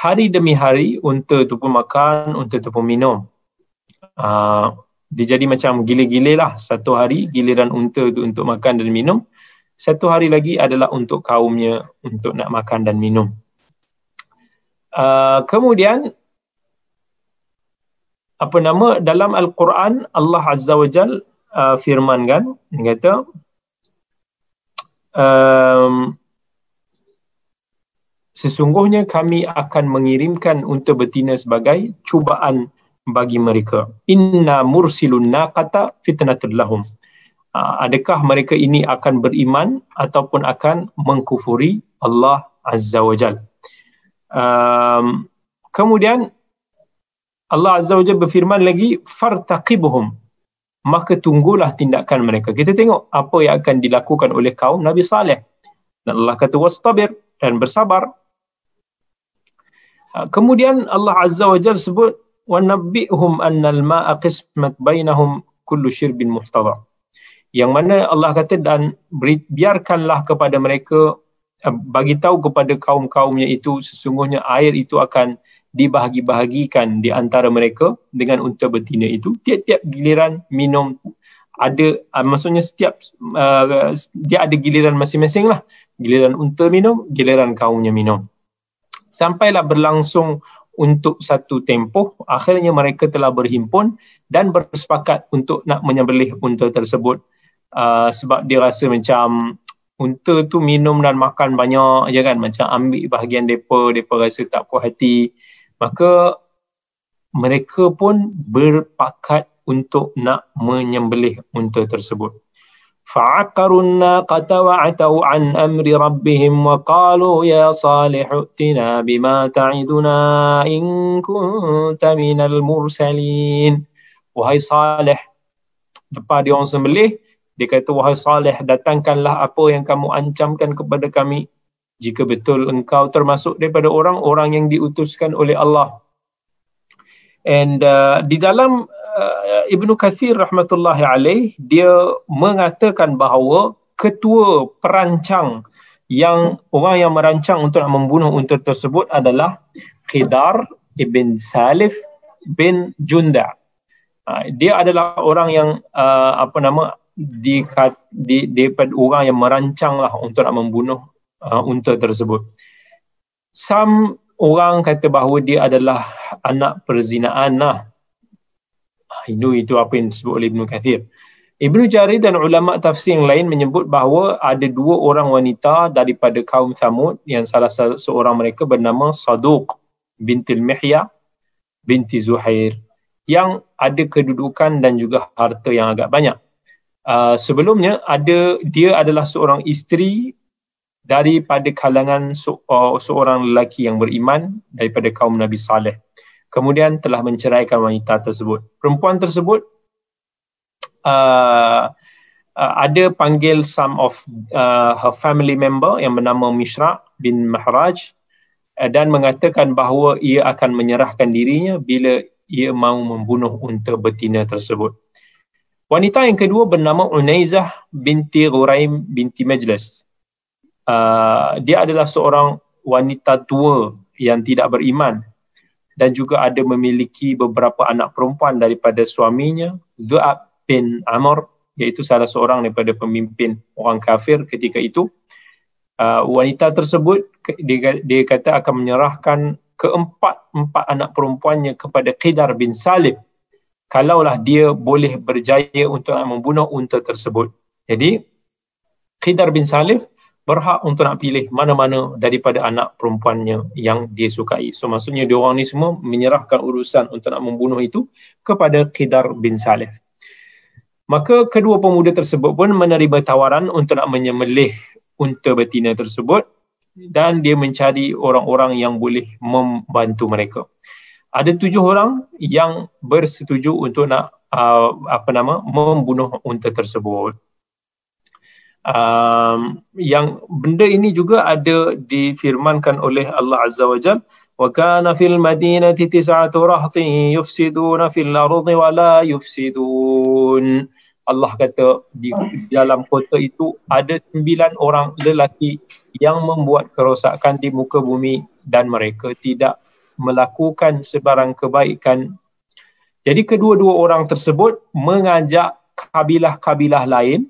Hari demi hari unta tu pun makan, unta tu pun minum. Uh, dia jadi macam gile-gile lah. Satu hari giliran unta tu untuk makan dan minum. Satu hari lagi adalah untuk kaumnya untuk nak makan dan minum. Uh, kemudian apa nama dalam Al-Quran Allah Azza wa Jal uh, firman kan dia kata um, sesungguhnya kami akan mengirimkan unta betina sebagai cubaan bagi mereka. Inna mursilun naqata fitnatul lahum. Uh, adakah mereka ini akan beriman ataupun akan mengkufuri Allah azza wajal um, kemudian Allah azza wajal berfirman lagi fartaqibuhum maka tunggulah tindakan mereka. Kita tengok apa yang akan dilakukan oleh kaum Nabi Saleh. Dan Allah kata wastabir dan bersabar. Ah, kemudian Allah Azza wa Jalla sebut wa nabbihum anna al-ma'a qismat bainahum kullu shirbin muhtadar yang mana Allah kata dan biarkanlah kepada mereka eh, bagi tahu kepada kaum-kaumnya itu sesungguhnya air itu akan dibahagi-bahagikan di antara mereka dengan unta betina itu tiap-tiap giliran minum ada uh, maksudnya setiap uh, dia ada giliran masing-masing lah. Giliran unta minum giliran kaumnya minum. Sampailah berlangsung untuk satu tempoh akhirnya mereka telah berhimpun dan bersepakat untuk nak menyembelih unta tersebut. Uh, sebab dia rasa macam unta tu minum dan makan banyak je kan. Macam ambil bahagian depa depa rasa tak puas hati maka mereka pun berpakat untuk nak menyembelih unta tersebut. فعقروا الناقة وعتوا عن أمر ربهم وقالوا يا صالح ائتنا بما تعدنا إن كنت من المرسلين Wahai Saleh, lepas dia orang sembelih, dia kata, Wahai Saleh, datangkanlah apa yang kamu ancamkan kepada kami jika betul engkau termasuk daripada orang-orang yang diutuskan oleh Allah. And uh, di dalam uh, Ibnu Kathir rahmatullahi alaih dia mengatakan bahawa ketua perancang yang orang yang merancang untuk nak membunuh unta tersebut adalah Qidar ibn Salif bin Junda. Uh, dia adalah orang yang uh, apa nama di di daripada orang yang merancang lah untuk nak membunuh uh, unta tersebut. Some orang kata bahawa dia adalah anak perzinaan lah. Itu, itu apa yang disebut oleh Ibn Kathir. Ibnu Jarir dan ulama tafsir yang lain menyebut bahawa ada dua orang wanita daripada kaum Thamud yang salah seorang mereka bernama Saduq binti Mihya binti Zuhair yang ada kedudukan dan juga harta yang agak banyak. Uh, sebelumnya ada dia adalah seorang isteri daripada kalangan so, uh, seorang lelaki yang beriman daripada kaum Nabi Saleh. Kemudian telah menceraikan wanita tersebut. Perempuan tersebut uh, uh, ada panggil some of uh, her family member yang bernama Mishra bin Mahraj uh, dan mengatakan bahawa ia akan menyerahkan dirinya bila ia mahu membunuh unta betina tersebut. Wanita yang kedua bernama Unaizah binti Ghuraim binti Majlis. Uh, dia adalah seorang wanita tua yang tidak beriman dan juga ada memiliki beberapa anak perempuan daripada suaminya Zu'ab bin Amr iaitu salah seorang daripada pemimpin orang kafir ketika itu. Uh, wanita tersebut dia, dia kata akan menyerahkan keempat-empat anak perempuannya kepada Qidar bin Salib kalaulah dia boleh berjaya untuk membunuh unta tersebut. Jadi Qidar bin Salif berhak untuk nak pilih mana-mana daripada anak perempuannya yang dia sukai. So maksudnya dia orang ni semua menyerahkan urusan untuk nak membunuh itu kepada Qidar bin Salih. Maka kedua pemuda tersebut pun menerima tawaran untuk nak menyemelih unta betina tersebut dan dia mencari orang-orang yang boleh membantu mereka. Ada tujuh orang yang bersetuju untuk nak uh, apa nama membunuh unta tersebut um, yang benda ini juga ada difirmankan oleh Allah Azza wa Jal wa kana fil madinati tis'atu rahtin yufsiduna fil ardi wa la yufsidun Allah kata di dalam kota itu ada sembilan orang lelaki yang membuat kerosakan di muka bumi dan mereka tidak melakukan sebarang kebaikan. Jadi kedua-dua orang tersebut mengajak kabilah-kabilah lain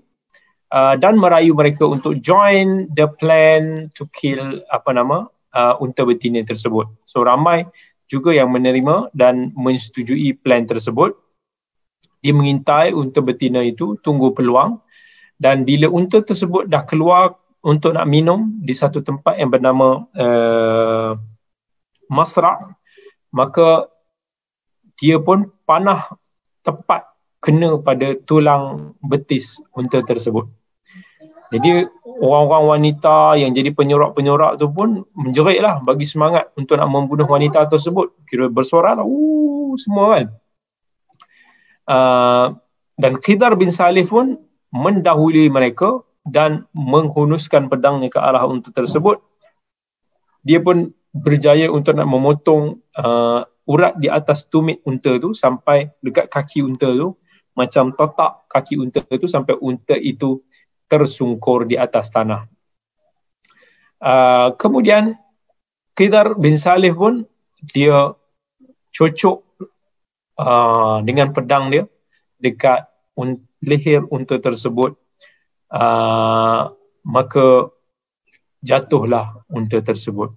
uh, dan merayu mereka untuk join the plan to kill apa nama uh, unta betina tersebut. So ramai juga yang menerima dan menyetujui plan tersebut. Dia mengintai unta betina itu tunggu peluang dan bila unta tersebut dah keluar untuk nak minum di satu tempat yang bernama uh, Masra maka dia pun panah tepat kena pada tulang betis unta tersebut. Jadi orang-orang wanita yang jadi penyorak-penyorak tu pun menjerit lah bagi semangat untuk nak membunuh wanita tersebut. Kira bersuara lah, uh, semua kan. Uh, dan Khidar bin Salif pun mendahului mereka dan menghunuskan pedangnya ke arah unta tersebut. Dia pun berjaya untuk nak memotong uh, urat di atas tumit unta tu sampai dekat kaki unta tu macam totak kaki unta tu sampai unta itu tersungkur di atas tanah. Uh, kemudian Qidar bin Salih pun dia cocok uh, dengan pedang dia dekat un- leher unta tersebut uh, maka jatuhlah unta tersebut.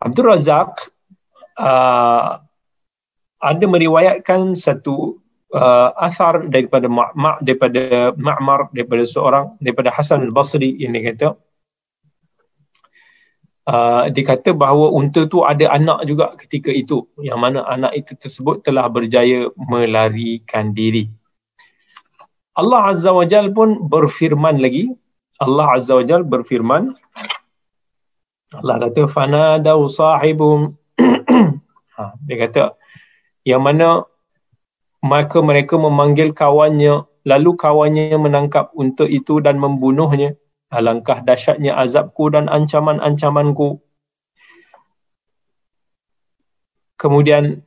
Abdul Razak uh, ada meriwayatkan satu uh, asar daripada Ma' daripada Ma'mar daripada seorang daripada Hasan al-Basri yang dia kata. Uh, dia kata bahawa unta tu ada anak juga ketika itu. Yang mana anak itu tersebut telah berjaya melarikan diri. Allah Azza wa Jal pun berfirman lagi. Allah Azza wa Jal berfirman Allah kata fanadau sahibum. Ha, dia kata yang mana maka mereka memanggil kawannya. Lalu kawannya menangkap untuk itu dan membunuhnya. Alangkah dahsyatnya azabku dan ancaman-ancamanku. Kemudian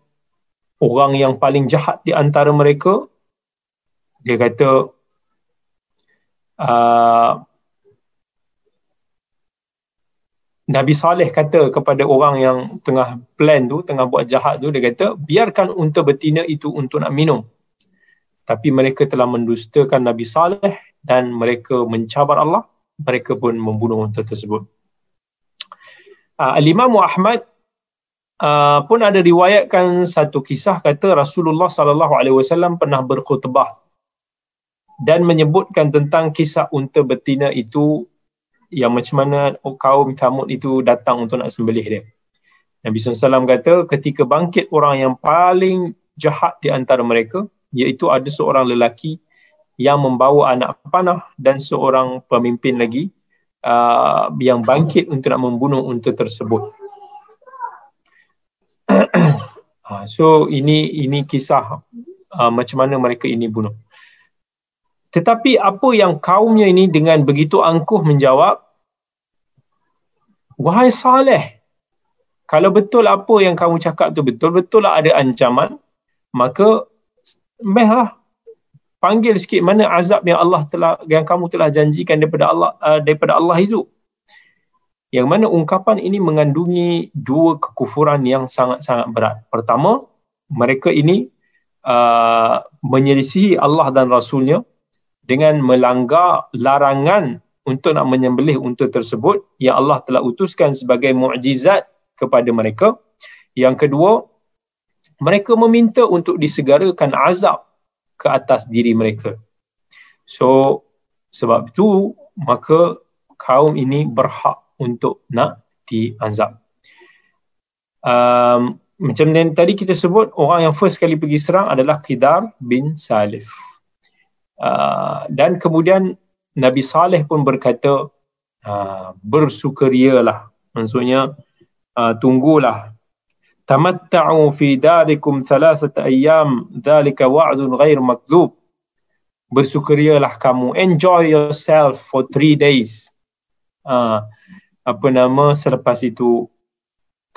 orang yang paling jahat di antara mereka dia kata uh, Nabi Saleh kata kepada orang yang tengah plan tu, tengah buat jahat tu, dia kata, biarkan unta betina itu untuk nak minum. Tapi mereka telah mendustakan Nabi Saleh dan mereka mencabar Allah, mereka pun membunuh unta tersebut. Uh, Al-Imam Ahmad uh, pun ada riwayatkan satu kisah kata Rasulullah sallallahu alaihi wasallam pernah berkhutbah dan menyebutkan tentang kisah unta betina itu yang macam mana kaum Thamud itu datang untuk nak sembelih dia. Nabi SAW kata ketika bangkit orang yang paling jahat di antara mereka iaitu ada seorang lelaki yang membawa anak panah dan seorang pemimpin lagi uh, yang bangkit untuk nak membunuh unta tersebut. Ha, so ini ini kisah uh, macam mana mereka ini bunuh. Tetapi apa yang kaumnya ini dengan begitu angkuh menjawab, Wahai Saleh, kalau betul apa yang kamu cakap tu betul, betul lah ada ancaman, maka mehlah panggil sikit mana azab yang Allah telah yang kamu telah janjikan daripada Allah uh, daripada Allah itu. Yang mana ungkapan ini mengandungi dua kekufuran yang sangat-sangat berat. Pertama, mereka ini uh, menyelisihi Allah dan Rasulnya dengan melanggar larangan untuk nak menyembelih unta tersebut yang Allah telah utuskan sebagai mukjizat kepada mereka. Yang kedua, mereka meminta untuk disegarakan azab ke atas diri mereka. So, sebab itu maka kaum ini berhak untuk nak diazab. Um, macam yang tadi kita sebut, orang yang first kali pergi serang adalah Qidar bin Salif. Uh, dan kemudian Nabi Saleh pun berkata uh, bersukarialah maksudnya uh, tunggulah. Tamatta'u fi darikum thalathat ayyam dhalika wa'dun ghair makdzub bersukarialah kamu. Enjoy yourself for three days. Uh, apa nama selepas itu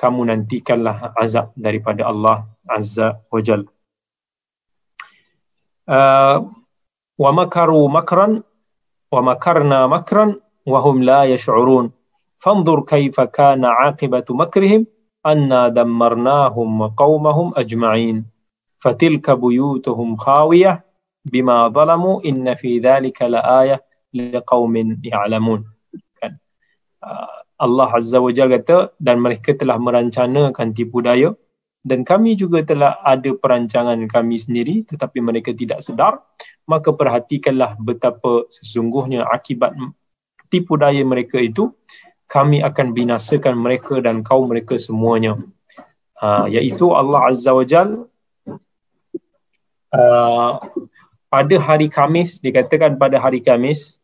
kamu nantikanlah azab daripada Allah azza wajal uh, wa makaru makran wa makarna makran wa hum la yash'urun. Fanzur kaifa kana 'aqibatu makrihim anna dammarnahum wa qaumahum ajma'in. Fatilka buyutuhum khawiyah bima zalamu inna fi dhalika laayah liqaumin ya'lamun. Kan? Uh, Allah azza wa jalla kata dan mereka telah merancanakan tipu daya dan kami juga telah ada perancangan kami sendiri tetapi mereka tidak sedar maka perhatikanlah betapa sesungguhnya akibat tipu daya mereka itu kami akan binasakan mereka dan kaum mereka semuanya. Uh, iaitu Allah Azza wa Jal uh, pada hari Kamis dikatakan pada hari Kamis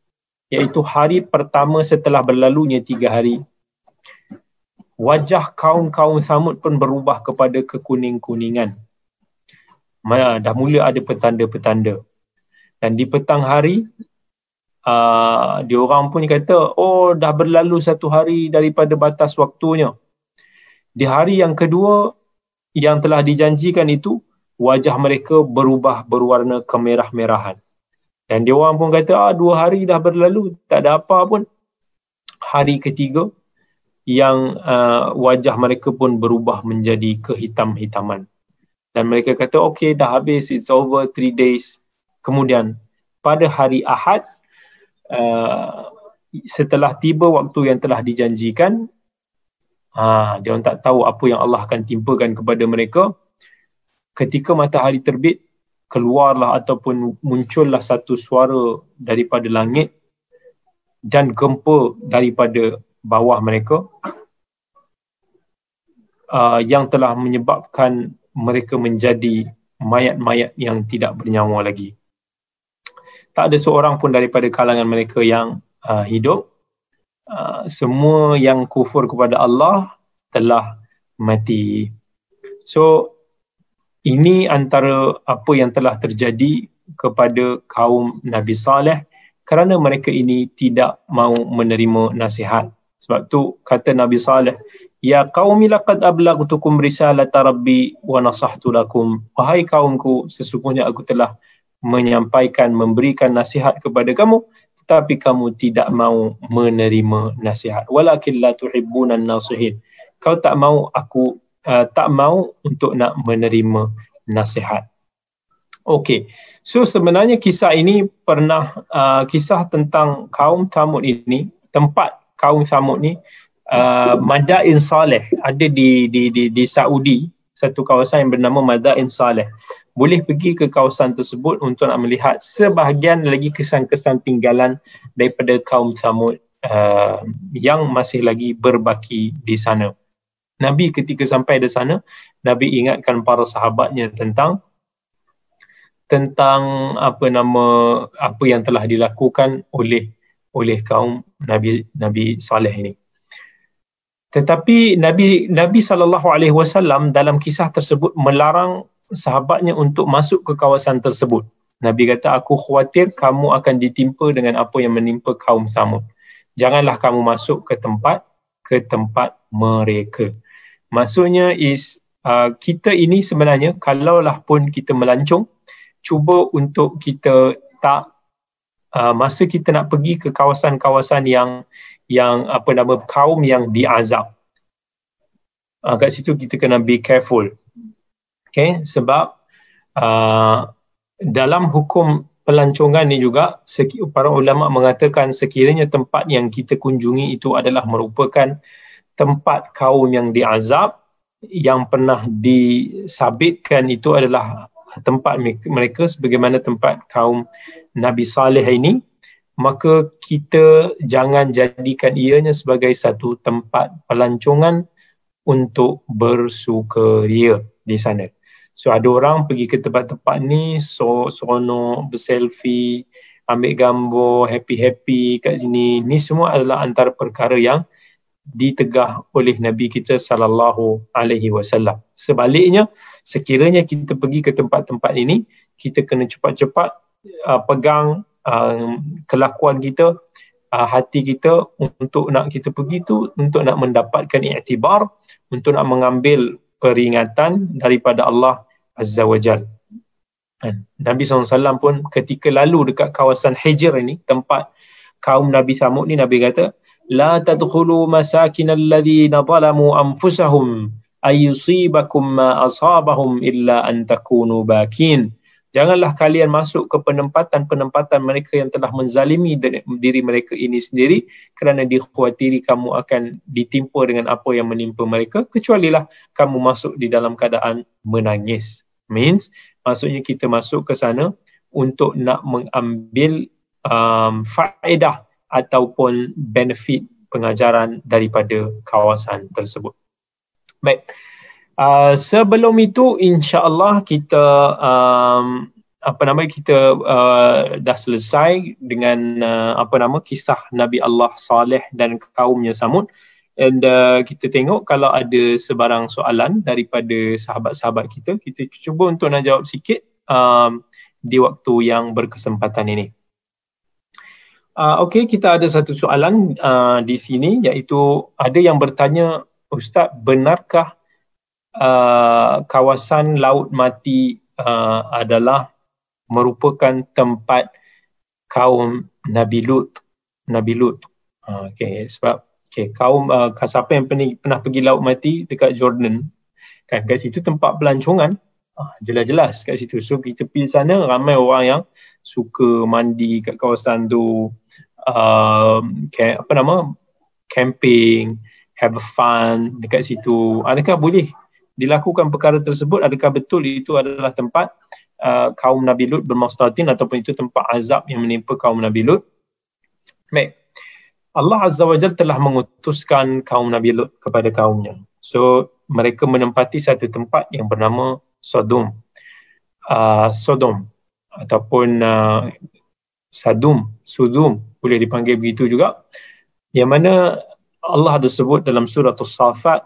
iaitu hari pertama setelah berlalunya tiga hari wajah kaum-kaum Samud pun berubah kepada kekuning-kuningan. Mana dah mula ada petanda-petanda. Dan di petang hari, uh, dia orang pun kata, oh dah berlalu satu hari daripada batas waktunya. Di hari yang kedua, yang telah dijanjikan itu wajah mereka berubah berwarna kemerah-merahan. Dan dia orang pun kata, ah, dua hari dah berlalu, tak ada apa pun. Hari ketiga, yang uh, wajah mereka pun berubah menjadi kehitam-hitaman. Dan mereka kata, okay, dah habis, it's over three days. Kemudian, pada hari Ahad, uh, setelah tiba waktu yang telah dijanjikan, uh, dia orang tak tahu apa yang Allah akan timpakan kepada mereka. Ketika matahari terbit, keluarlah ataupun muncullah satu suara daripada langit dan gempa daripada bawah mereka uh, yang telah menyebabkan mereka menjadi mayat-mayat yang tidak bernyawa lagi. Tak ada seorang pun daripada kalangan mereka yang uh, hidup. Uh, semua yang kufur kepada Allah telah mati. So ini antara apa yang telah terjadi kepada kaum Nabi Saleh kerana mereka ini tidak mau menerima nasihat. Sebab tu kata Nabi Saleh, Ya qaumi laqad ablaghtukum risalata rabbi wa nasahtu lakum. Wahai kaumku, sesungguhnya aku telah menyampaikan, memberikan nasihat kepada kamu, tetapi kamu tidak mau menerima nasihat. Walakin la tuhibbuna nasihin. Kau tak mau aku uh, tak mau untuk nak menerima nasihat. Okey. So sebenarnya kisah ini pernah uh, kisah tentang kaum Samud ini, tempat kaum Samud ni uh, Madain Saleh ada di di di di Saudi, satu kawasan yang bernama Madain Saleh. Boleh pergi ke kawasan tersebut untuk nak melihat sebahagian lagi kesan-kesan tinggalan daripada kaum Samud uh, yang masih lagi berbaki di sana. Nabi ketika sampai di sana, Nabi ingatkan para sahabatnya tentang tentang apa nama apa yang telah dilakukan oleh oleh kaum Nabi Nabi Saleh ini. Tetapi Nabi Nabi sallallahu alaihi wasallam dalam kisah tersebut melarang sahabatnya untuk masuk ke kawasan tersebut. Nabi kata aku khawatir kamu akan ditimpa dengan apa yang menimpa kaum Samud. Janganlah kamu masuk ke tempat ke tempat mereka. Maksudnya is uh, kita ini sebenarnya kalaulah pun kita melancong cuba untuk kita tak uh, masa kita nak pergi ke kawasan-kawasan yang yang apa nama kaum yang diazab. Uh, kat situ kita kena be careful. Okay, sebab uh, dalam hukum pelancongan ni juga para ulama mengatakan sekiranya tempat yang kita kunjungi itu adalah merupakan tempat kaum yang diazab yang pernah disabitkan itu adalah tempat mereka sebagaimana tempat kaum Nabi Saleh ini maka kita jangan jadikan ianya sebagai satu tempat pelancongan untuk bersukaria di sana. So ada orang pergi ke tempat-tempat ni so seronok berselfie, ambil gambar, happy-happy kat sini. Ni semua adalah antara perkara yang ditegah oleh Nabi kita sallallahu alaihi wasallam. Sebaliknya, sekiranya kita pergi ke tempat-tempat ini kita kena cepat-cepat uh, pegang uh, kelakuan kita uh, hati kita untuk nak kita pergi tu untuk nak mendapatkan iktibar, untuk nak mengambil peringatan daripada Allah Azza wa Jal. Kan? Nabi SAW pun ketika lalu dekat kawasan Hijr ini tempat kaum Nabi Thamud ni Nabi kata la tadkhulu masakin الذين ظلموا anfusahum ayusibakum ma asabahum illa an takunu bakin. Janganlah kalian masuk ke penempatan-penempatan mereka yang telah menzalimi diri mereka ini sendiri kerana dikhawatiri kamu akan ditimpa dengan apa yang menimpa mereka kecualilah kamu masuk di dalam keadaan menangis. Means maksudnya kita masuk ke sana untuk nak mengambil um, faedah ataupun benefit pengajaran daripada kawasan tersebut. Baik. Uh, sebelum itu insya-Allah kita um, apa nama kita uh, dah selesai dengan uh, apa nama kisah Nabi Allah Saleh dan kaumnya Samud and uh, kita tengok kalau ada sebarang soalan daripada sahabat-sahabat kita kita cuba untuk nak jawab sikit um, di waktu yang berkesempatan ini. Uh, Okey, kita ada satu soalan uh, di sini iaitu ada yang bertanya, Ustaz, benarkah uh, kawasan laut mati uh, adalah merupakan tempat kaum Nabi Lut. Nabi Lut. Uh, okay, sebab okay, kaum uh, siapa yang pernah, pernah pergi laut mati dekat Jordan, kan kat situ tempat pelancongan, uh, jelas-jelas kat situ. So kita pergi sana ramai orang yang suka mandi kat kawasan tu, uh, apa nama, camping, have fun dekat situ. Adakah boleh dilakukan perkara tersebut? Adakah betul itu adalah tempat uh, kaum Nabi Lut bermustatin ataupun itu tempat azab yang menimpa kaum Nabi Lut? Baik. Allah Azza wa Jal telah mengutuskan kaum Nabi Lut kepada kaumnya. So, mereka menempati satu tempat yang bernama Sodom. Uh, Sodom ataupun uh, Sadum, Sudum boleh dipanggil begitu juga. Yang mana Allah ada sebut dalam surah As-Safat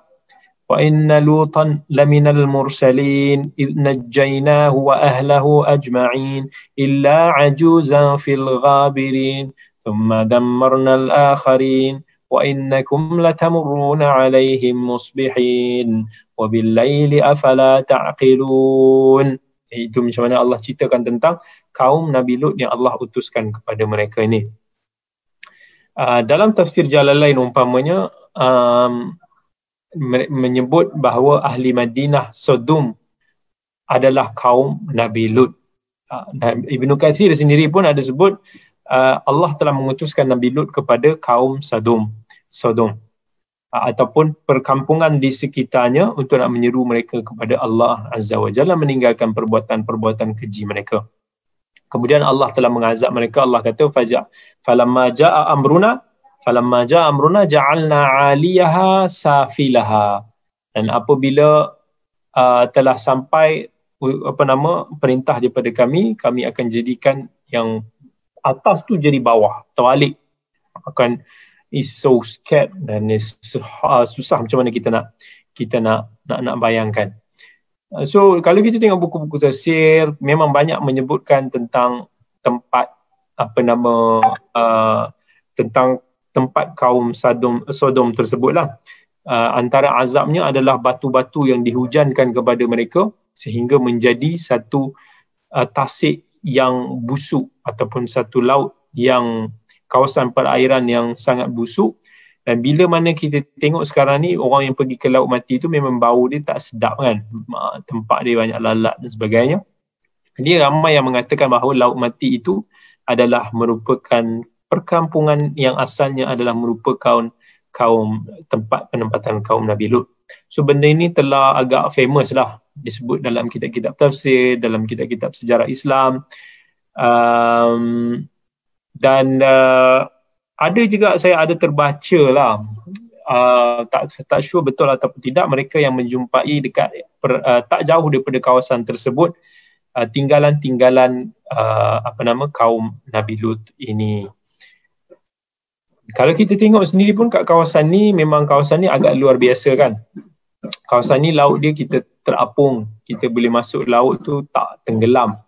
wa inna lutan laminal mursalin id najjaynahu wa ahlahu ajma'in illa ajuzan fil ghabirin thumma dammarna al-akharin wa innakum latamurruna alaihim musbihin wa bil laili afala ta'qilun. Itu macam mana Allah ceritakan tentang kaum Nabi Lut yang Allah utuskan kepada mereka ini Uh, dalam tafsir Jalalain umpamanya um, menyebut bahawa ahli Madinah Sodom adalah kaum Nabi Lut. Uh, Ibnu Kathir sendiri pun ada sebut uh, Allah telah mengutuskan Nabi Lut kepada kaum Sodom. Sodom ataupun perkampungan di sekitarnya untuk nak menyeru mereka kepada Allah Azza wa Jalla meninggalkan perbuatan-perbuatan keji mereka. Kemudian Allah telah mengazab mereka. Allah kata faja falamma jaa amruna falamma jaa amruna ja'alna 'aliyaha safilaha. Dan apabila uh, telah sampai apa nama perintah daripada kami, kami akan jadikan yang atas tu jadi bawah, terbalik. Akan is so scared dan is uh, susah macam mana kita nak kita nak nak nak bayangkan. Uh, so kalau kita tengok buku-buku tafsir memang banyak menyebutkan tentang tempat apa nama uh, tentang tempat kaum Sodom Sodom tersebutlah. Uh, antara azabnya adalah batu-batu yang dihujankan kepada mereka sehingga menjadi satu uh, tasik yang busuk ataupun satu laut yang kawasan perairan yang sangat busuk dan bila mana kita tengok sekarang ni orang yang pergi ke laut mati tu memang bau dia tak sedap kan. Tempat dia banyak lalat dan sebagainya. Jadi ramai yang mengatakan bahawa laut mati itu adalah merupakan perkampungan yang asalnya adalah merupakan kaum tempat penempatan kaum Nabi Lut. So benda ini telah agak famous lah disebut dalam kitab-kitab tafsir, dalam kitab-kitab sejarah Islam. Um, dan uh, ada juga saya ada terbaca lah. Uh, tak tak sure betul ataupun tidak mereka yang menjumpai dekat per, uh, tak jauh daripada kawasan tersebut uh, tinggalan-tinggalan uh, apa nama kaum Nabi Lut ini. Kalau kita tengok sendiri pun kat kawasan ni memang kawasan ni agak luar biasa kan. Kawasan ni laut dia kita terapung. Kita boleh masuk laut tu tak tenggelam.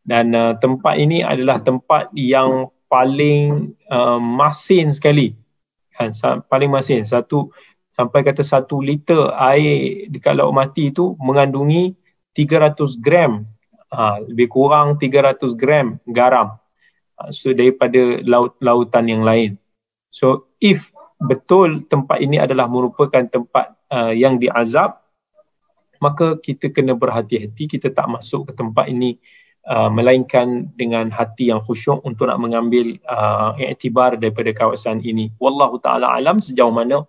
Dan uh, tempat ini adalah tempat yang paling uh, masin sekali. Kan paling masin. Satu sampai kata satu liter air dekat laut mati itu mengandungi 300 gram. Ha, lebih kurang 300 gram garam. Ha, so daripada laut lautan yang lain. So if betul tempat ini adalah merupakan tempat uh, yang diazab maka kita kena berhati-hati. Kita tak masuk ke tempat ini Uh, melainkan dengan hati yang khusyuk untuk nak mengambil uh, iktibar daripada kawasan ini. Wallahu taala alam sejauh mana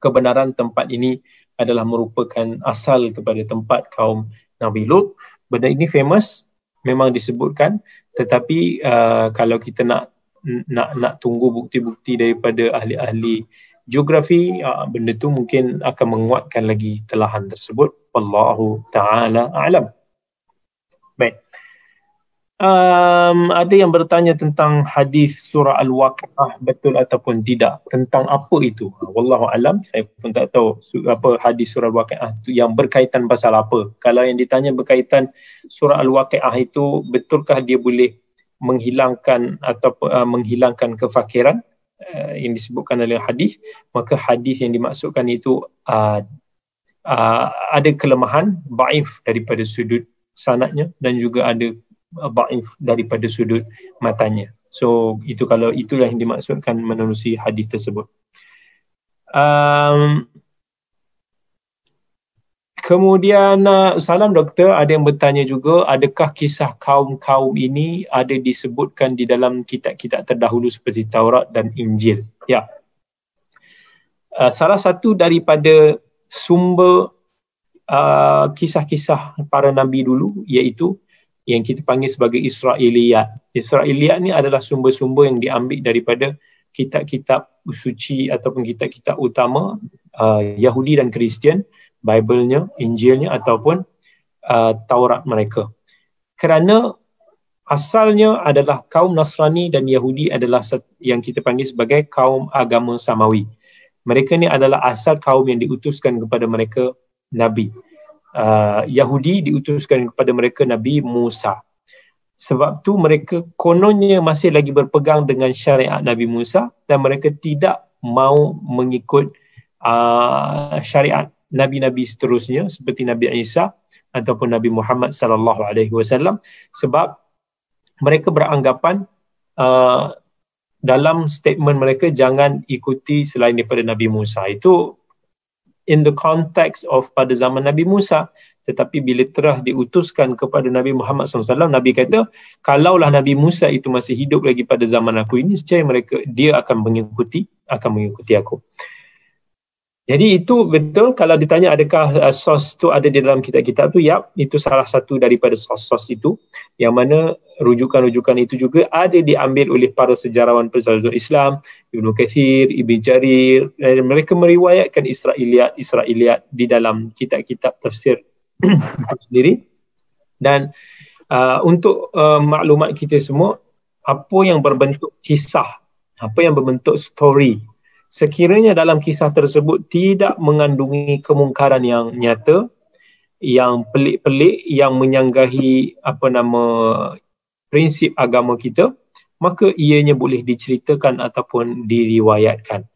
kebenaran tempat ini adalah merupakan asal kepada tempat kaum Nabi Lut. Benda ini famous memang disebutkan tetapi uh, kalau kita nak nak nak tunggu bukti-bukti daripada ahli-ahli geografi uh, benda tu mungkin akan menguatkan lagi telahan tersebut wallahu taala alam. Um, ada yang bertanya tentang hadis surah Al-Waqiah betul ataupun tidak? Tentang apa itu? Wallahu alam saya pun tak tahu apa hadis surah Al-Waqiah itu yang berkaitan pasal apa. Kalau yang ditanya berkaitan surah Al-Waqiah itu betulkah dia boleh menghilangkan atau uh, menghilangkan kefakiran? Uh, yang disebutkan oleh hadis maka hadis yang dimaksudkan itu uh, uh, ada kelemahan baif daripada sudut sanatnya dan juga ada baif daripada sudut matanya. So itu kalau itulah yang dimaksudkan menerusi hadis tersebut. Um, kemudian uh, salam doktor ada yang bertanya juga adakah kisah kaum-kaum ini ada disebutkan di dalam kitab-kitab terdahulu seperti Taurat dan Injil. Ya. Uh, salah satu daripada sumber uh, kisah-kisah para nabi dulu iaitu yang kita panggil sebagai Israiliyat. Israiliyat ni adalah sumber-sumber yang diambil daripada kitab-kitab suci ataupun kitab-kitab utama uh, Yahudi dan Kristian, Bible-nya, Injilnya ataupun uh, Taurat mereka. Kerana asalnya adalah kaum Nasrani dan Yahudi adalah yang kita panggil sebagai kaum agama samawi mereka ni adalah asal kaum yang diutuskan kepada mereka Nabi. Uh, Yahudi diutuskan kepada mereka Nabi Musa. Sebab tu mereka kononnya masih lagi berpegang dengan syariat Nabi Musa dan mereka tidak mau mengikut uh, syariat nabi-nabi seterusnya seperti Nabi Isa ataupun Nabi Muhammad sallallahu alaihi wasallam sebab mereka beranggapan uh, dalam statement mereka jangan ikuti selain daripada Nabi Musa itu in the context of pada zaman Nabi Musa. Tetapi bila telah diutuskan kepada Nabi Muhammad SAW Nabi kata kalaulah Nabi Musa itu masih hidup lagi pada zaman aku ini secaya mereka dia akan mengikuti akan mengikuti aku jadi itu betul kalau ditanya adakah uh, sos tu ada di dalam kitab-kitab tu ya itu salah satu daripada sos-sos itu. Yang mana rujukan-rujukan itu juga ada diambil oleh para sejarawan persatuan Islam Ibnu Kathir, Ibn Jarir dan mereka meriwayatkan Israiliyat di dalam kitab-kitab tafsir sendiri. Dan uh, untuk uh, maklumat kita semua apa yang berbentuk kisah apa yang berbentuk story sekiranya dalam kisah tersebut tidak mengandungi kemungkaran yang nyata yang pelik-pelik yang menyanggahi apa nama prinsip agama kita maka ianya boleh diceritakan ataupun diriwayatkan.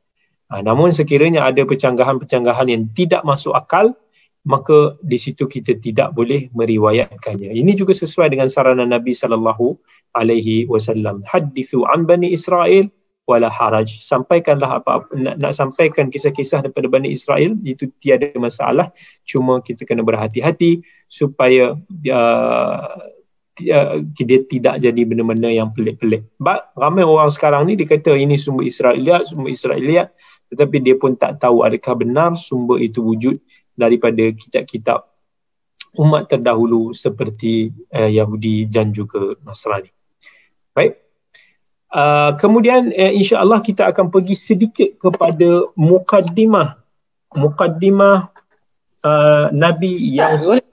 Ha, namun sekiranya ada pencanggahan-pencanggahan yang tidak masuk akal maka di situ kita tidak boleh meriwayatkannya. Ini juga sesuai dengan saranan Nabi sallallahu alaihi wasallam. Hadithu an bani Israel wala haraj. Sampaikanlah apa, apa nak, nak sampaikan kisah-kisah daripada Bani Israel itu tiada masalah. Cuma kita kena berhati-hati supaya uh, dia tidak jadi benda-benda yang pelik-pelik. But, ramai orang sekarang ni dia kata ini sumber Israeliat sumber Israeliat tetapi dia pun tak tahu adakah benar sumber itu wujud daripada kitab-kitab umat terdahulu seperti uh, Yahudi dan juga Nasrani. Baik Uh, kemudian uh, insya-Allah kita akan pergi sedikit kepada mukaddimah. Mukaddimah uh, nabi yang tak, boleh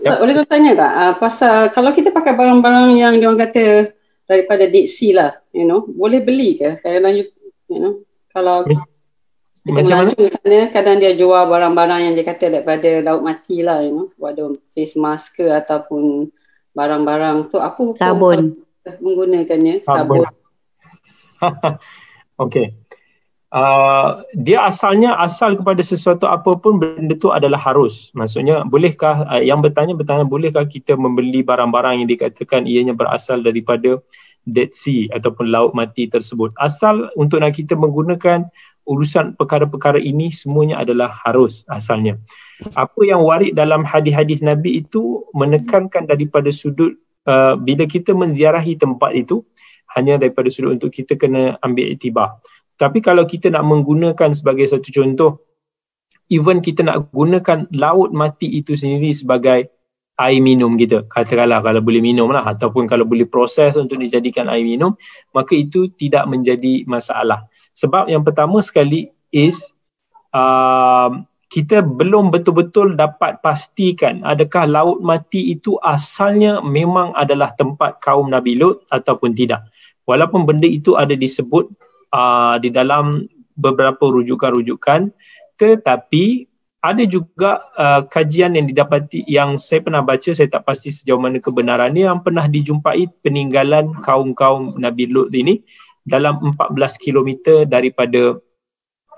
ya. boleh kau tanya tak? Uh, pasal kalau kita pakai barang-barang yang dia orang kata daripada Sea lah you know boleh beli ke? Saya lanjut you know kalau kita Macam mana? sana kadang dia jual barang-barang yang dia kata daripada laut mati lah you know ada face mask ke ataupun barang-barang tu apa sabun menggunakannya sabun. Okey. Uh, dia asalnya asal kepada sesuatu apa pun benda tu adalah harus. Maksudnya bolehkah uh, yang bertanya bertanya bolehkah kita membeli barang-barang yang dikatakan ianya berasal daripada Dead Sea ataupun laut mati tersebut. Asal untuk nak kita menggunakan urusan perkara-perkara ini semuanya adalah harus asalnya. Apa yang warid dalam hadis-hadis Nabi itu menekankan daripada sudut Uh, bila kita menziarahi tempat itu hanya daripada sudut untuk kita kena ambil iktibar. Tapi kalau kita nak menggunakan sebagai satu contoh, even kita nak gunakan laut mati itu sendiri sebagai air minum kita, katakanlah kalau boleh minum lah ataupun kalau boleh proses untuk dijadikan air minum, maka itu tidak menjadi masalah. Sebab yang pertama sekali is uh, kita belum betul-betul dapat pastikan adakah laut mati itu asalnya memang adalah tempat kaum Nabi Lut ataupun tidak. Walaupun benda itu ada disebut uh, di dalam beberapa rujukan-rujukan tetapi ada juga uh, kajian yang didapati yang saya pernah baca saya tak pasti sejauh mana kebenarannya yang pernah dijumpai peninggalan kaum-kaum Nabi Lut ini dalam 14 km daripada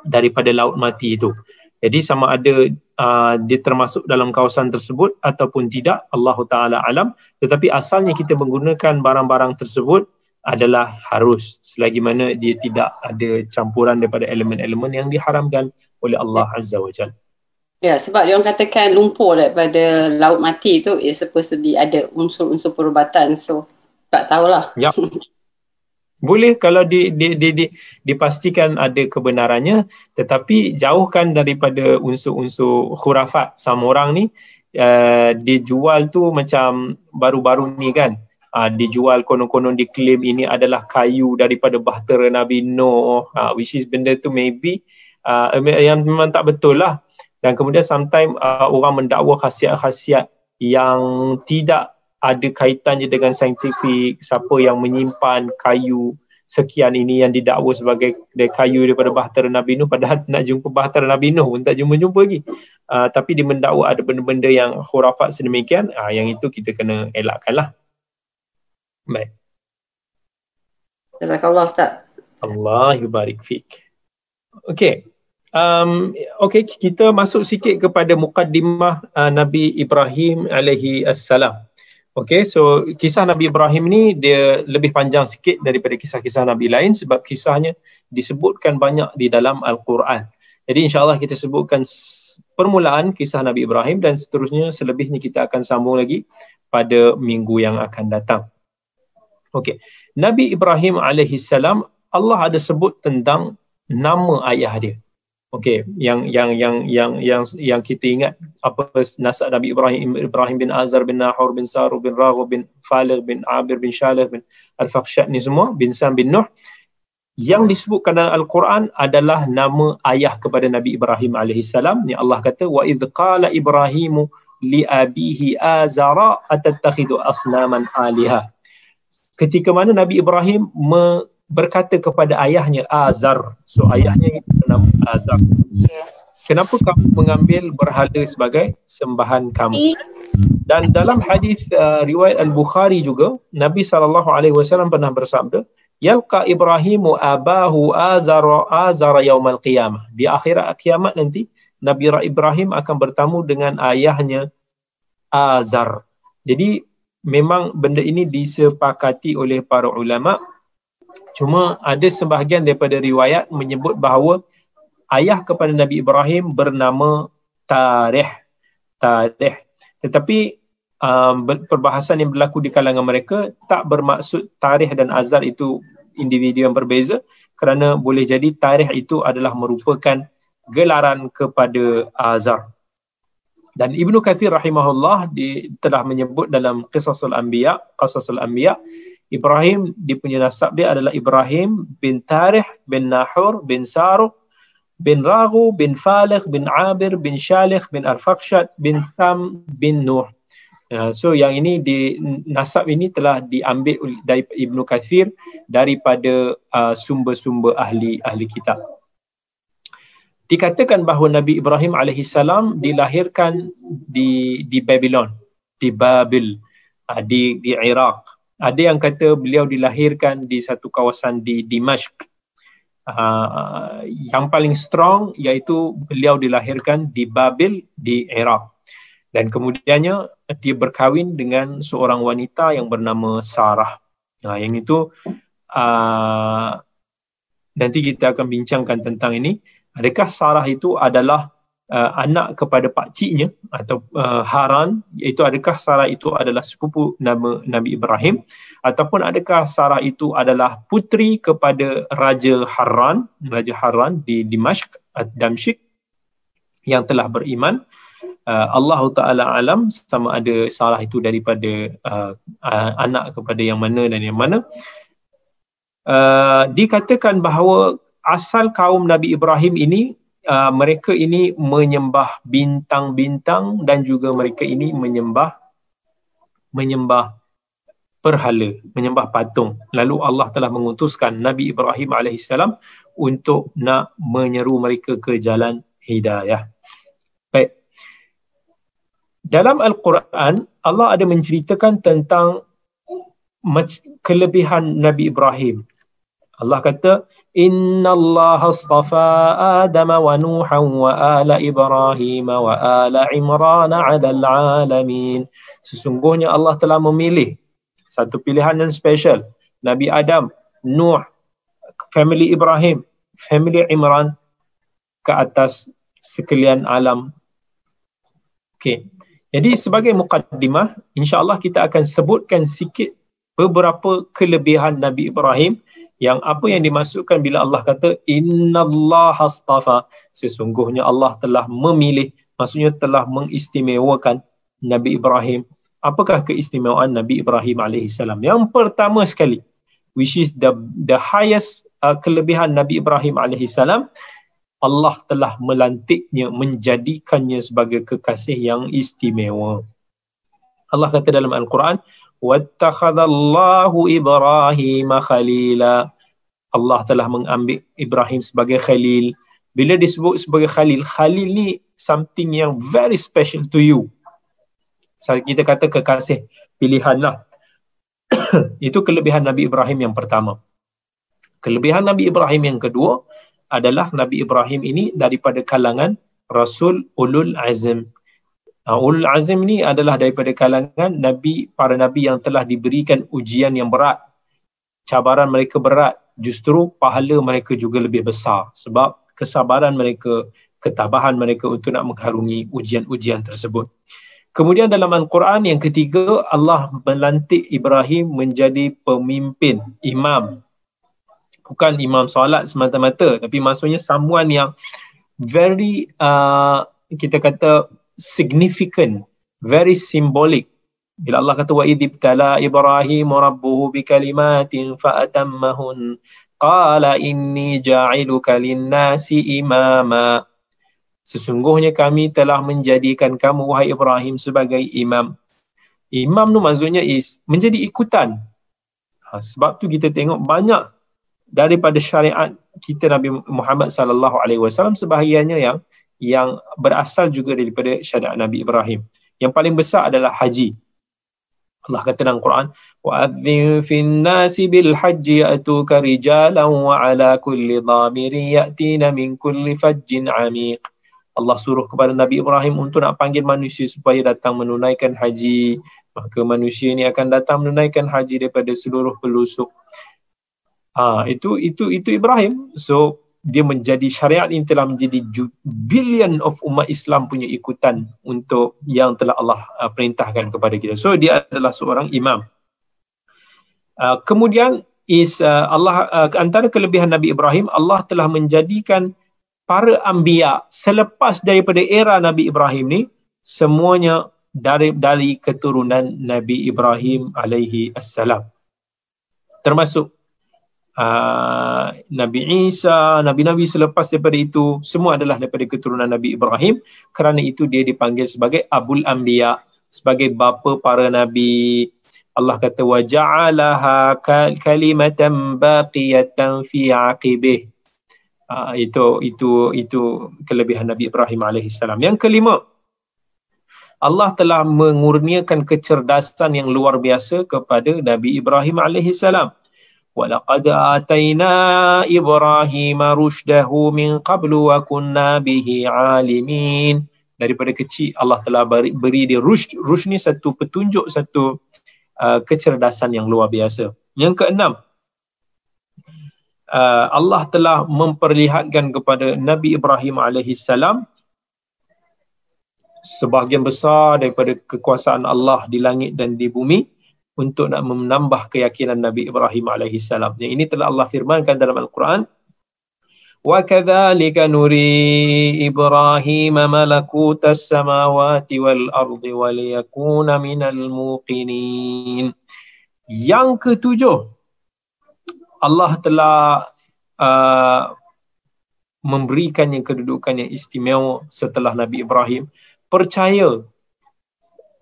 daripada laut mati itu Jadi sama ada uh, dia termasuk dalam kawasan tersebut ataupun tidak Allah Taala alam tetapi asalnya kita menggunakan barang-barang tersebut adalah harus selagi mana dia tidak ada campuran daripada elemen-elemen yang diharamkan oleh Allah Azza wa Jalla. Ya, sebab dia orang katakan lumpur daripada laut mati tu is supposed to be ada unsur-unsur perubatan. So, tak tahulah. Ya. Boleh kalau di, di, di, di, dipastikan ada kebenarannya tetapi jauhkan daripada unsur-unsur khurafat. Sama orang ni uh, dijual tu macam baru-baru ni kan? Uh, dijual konon-konon diklaim ini adalah kayu daripada bahtera Nabi Nuh. Uh, which is benda tu maybe uh, yang memang tak betul lah. Dan kemudian sometimes uh, orang mendakwa khasiat-khasiat yang tidak ada kaitannya dengan saintifik siapa yang menyimpan kayu sekian ini yang didakwa sebagai kayu daripada bahtera Nabi Nuh padahal nak jumpa bahtera Nabi Nuh pun tak jumpa-jumpa lagi. Uh, tapi dia mendakwa ada benda-benda yang khurafat sedemikian uh, yang itu kita kena elakkan lah baik. Jazakallah Ustaz. Allah yubarik fik. Okay, Um, okay, kita masuk sikit kepada mukaddimah uh, Nabi Ibrahim alaihi assalam. Okay, so kisah Nabi Ibrahim ni dia lebih panjang sikit daripada kisah-kisah Nabi lain sebab kisahnya disebutkan banyak di dalam Al-Quran. Jadi insyaAllah kita sebutkan permulaan kisah Nabi Ibrahim dan seterusnya selebihnya kita akan sambung lagi pada minggu yang akan datang. Okay, Nabi Ibrahim alaihi salam Allah ada sebut tentang nama ayah dia. Okey, yang yang yang yang yang yang kita ingat apa nasab Nabi Ibrahim Ibrahim bin Azar bin Nahor bin Saru bin Rahu bin Faligh bin Abir bin Shalih bin Al-Fakhshat ni semua bin Sam bin Nuh yang disebutkan dalam Al-Quran adalah nama ayah kepada Nabi Ibrahim alaihi salam. Ni Allah kata wa id qala Ibrahimu li abihi azara atattakhidhu asnaman aliha. Ketika mana Nabi Ibrahim me, berkata kepada ayahnya Azar. So ayahnya Azar. Kenapa kamu mengambil berhala sebagai sembahan kamu? Dan dalam hadis uh, riwayat Al-Bukhari juga Nabi sallallahu alaihi wasallam pernah bersabda, "Yalqa Ibrahimu abahu Azar Azar yaumal qiyamah." Di akhirat kiamat nanti Nabi Ibrahim akan bertemu dengan ayahnya Azar. Jadi memang benda ini disepakati oleh para ulama Cuma ada sebahagian daripada riwayat menyebut bahawa ayah kepada Nabi Ibrahim bernama Tarih. Tarih. Tetapi um, perbahasan yang berlaku di kalangan mereka tak bermaksud Tarih dan Azar itu individu yang berbeza kerana boleh jadi Tarih itu adalah merupakan gelaran kepada Azar. Dan Ibnu Kathir rahimahullah di, telah menyebut dalam Qisasul Anbiya, Qisasul Anbiya Ibrahim di punya nasab dia adalah Ibrahim bin Tarih bin Nahur bin Saruq bin Ragu bin Falih bin Abir bin Shalih bin Arfakshat bin Sam bin Nuh. Uh, so yang ini di nasab ini telah diambil dari Ibnu Kathir daripada uh, sumber-sumber ahli ahli kitab. Dikatakan bahawa Nabi Ibrahim alaihissalam dilahirkan di di Babylon, di Babil, uh, di di Iraq ada yang kata beliau dilahirkan di satu kawasan di Dimashq. Uh, yang paling strong iaitu beliau dilahirkan di Babil di Iraq. Dan kemudiannya dia berkahwin dengan seorang wanita yang bernama Sarah. Nah, yang itu uh, nanti kita akan bincangkan tentang ini. Adakah Sarah itu adalah uh, anak kepada pak ciknya atau uh, Haran iaitu adakah Sarah itu adalah sepupu nama Nabi Ibrahim ataupun adakah Sarah itu adalah putri kepada Raja Haran Raja Haran di Dimashq Damsyik yang telah beriman? Uh, Allah Taala alam sama ada Sarah itu daripada uh, uh, anak kepada yang mana dan yang mana. Uh, dikatakan bahawa asal kaum Nabi Ibrahim ini uh, mereka ini menyembah bintang-bintang dan juga mereka ini menyembah menyembah perhala, menyembah patung. Lalu Allah telah mengutuskan Nabi Ibrahim alaihissalam untuk nak menyeru mereka ke jalan hidayah. Baik. Dalam Al-Quran, Allah ada menceritakan tentang kelebihan Nabi Ibrahim Allah kata Adam wa Nuhan wa ala Ibrahim wa ala Imran ala alamin. Sesungguhnya Allah telah memilih satu pilihan yang special. Nabi Adam, Nuh, family Ibrahim, family Imran ke atas sekalian alam. Okay. Jadi sebagai mukaddimah, insyaAllah kita akan sebutkan sikit beberapa kelebihan Nabi Ibrahim yang apa yang dimasukkan bila Allah kata Inna Allah astafa sesungguhnya Allah telah memilih maksudnya telah mengistimewakan Nabi Ibrahim. Apakah keistimewaan Nabi Ibrahim alaihissalam yang pertama sekali which is the the highest uh, kelebihan Nabi Ibrahim alaihissalam Allah telah melantiknya menjadikannya sebagai kekasih yang istimewa. Allah kata dalam Al-Quran wattakhadallahu ibrahim khalila Allah telah mengambil Ibrahim sebagai khalil. Bila disebut sebagai khalil khalil ni something yang very special to you. So, kita kata kekasih pilihan lah. Itu kelebihan Nabi Ibrahim yang pertama. Kelebihan Nabi Ibrahim yang kedua adalah Nabi Ibrahim ini daripada kalangan Rasul Ulul Azm Uh, ulul azim ni adalah daripada kalangan nabi para nabi yang telah diberikan ujian yang berat. Cabaran mereka berat, justru pahala mereka juga lebih besar sebab kesabaran mereka, ketabahan mereka untuk nak mengharungi ujian-ujian tersebut. Kemudian dalam Al-Quran yang ketiga, Allah melantik Ibrahim menjadi pemimpin, imam. Bukan imam solat semata-mata, tapi maksudnya someone yang very, uh, kita kata, significant, very symbolic. Bila Allah kata wa idzibtala Ibrahim rabbuhu bikalimatin fa atammahun qala inni ja'iluka lin-nasi imama. Sesungguhnya kami telah menjadikan kamu wahai Ibrahim sebagai imam. Imam tu maksudnya is menjadi ikutan. Ha, sebab tu kita tengok banyak daripada syariat kita Nabi Muhammad sallallahu alaihi wasallam sebahagiannya yang yang berasal juga daripada syariat Nabi Ibrahim. Yang paling besar adalah haji. Allah kata dalam Quran, وَأَذِّنْ فِي النَّاسِ بِالْحَجِّ يَأْتُوكَ رِجَالًا وَعَلَى كُلِّ ضَامِرٍ يَأْتِينَ مِنْ كُلِّ فَجٍّ عَمِيقٍ Allah suruh kepada Nabi Ibrahim untuk nak panggil manusia supaya datang menunaikan haji. Maka manusia ini akan datang menunaikan haji daripada seluruh pelusuk. Ha, itu itu itu Ibrahim. So dia menjadi syariat ini telah menjadi billion of umat Islam punya ikutan untuk yang telah Allah uh, perintahkan kepada kita. So dia adalah seorang imam. Uh, kemudian is uh, Allah uh, antara kelebihan Nabi Ibrahim Allah telah menjadikan para anbiya selepas daripada era Nabi Ibrahim ni semuanya dari dari keturunan Nabi Ibrahim alaihi assalam. Termasuk uh, Nabi Isa, Nabi-Nabi selepas daripada itu, semua adalah daripada keturunan Nabi Ibrahim. Kerana itu dia dipanggil sebagai Abul Anbiya, sebagai bapa para Nabi. Allah kata, وَجَعَلَهَا كَلِمَةً بَاقِيَةً فِي عَقِبِهِ uh, itu itu itu kelebihan Nabi Ibrahim alaihissalam. Yang kelima, Allah telah mengurniakan kecerdasan yang luar biasa kepada Nabi Ibrahim alaihissalam. ولقد آتينا إبراهيم رشده من قبل وكنا به عالمين daripada kecil Allah telah beri, beri dia rushd rushd ni satu petunjuk satu uh, kecerdasan yang luar biasa yang keenam uh, Allah telah memperlihatkan kepada Nabi Ibrahim alaihi salam sebahagian besar daripada kekuasaan Allah di langit dan di bumi untuk nak menambah keyakinan Nabi Ibrahim alaihi salam. Yang ini telah Allah firmankan dalam Al-Quran. Wa kadzalika nuri Ibrahim malakut as-samawati wal ardi wa liyakuna minal muqinin. Yang ketujuh Allah telah uh, memberikan yang kedudukan yang istimewa setelah Nabi Ibrahim percaya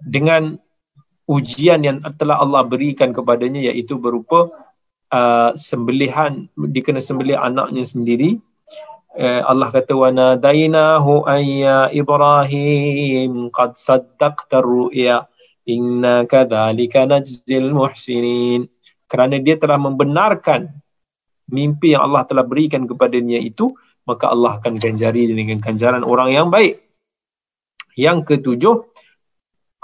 dengan ujian yang telah Allah berikan kepadanya iaitu berupa uh, sembelihan dikena sembelih anaknya sendiri. Uh, Allah kata wa nadainahu ayya ibrahim qad saddaqta ru'ya inna kadzalika najzil muhsinin. Kerana dia telah membenarkan mimpi yang Allah telah berikan kepadanya itu maka Allah akan ganjari dengan ganjaran orang yang baik. Yang ketujuh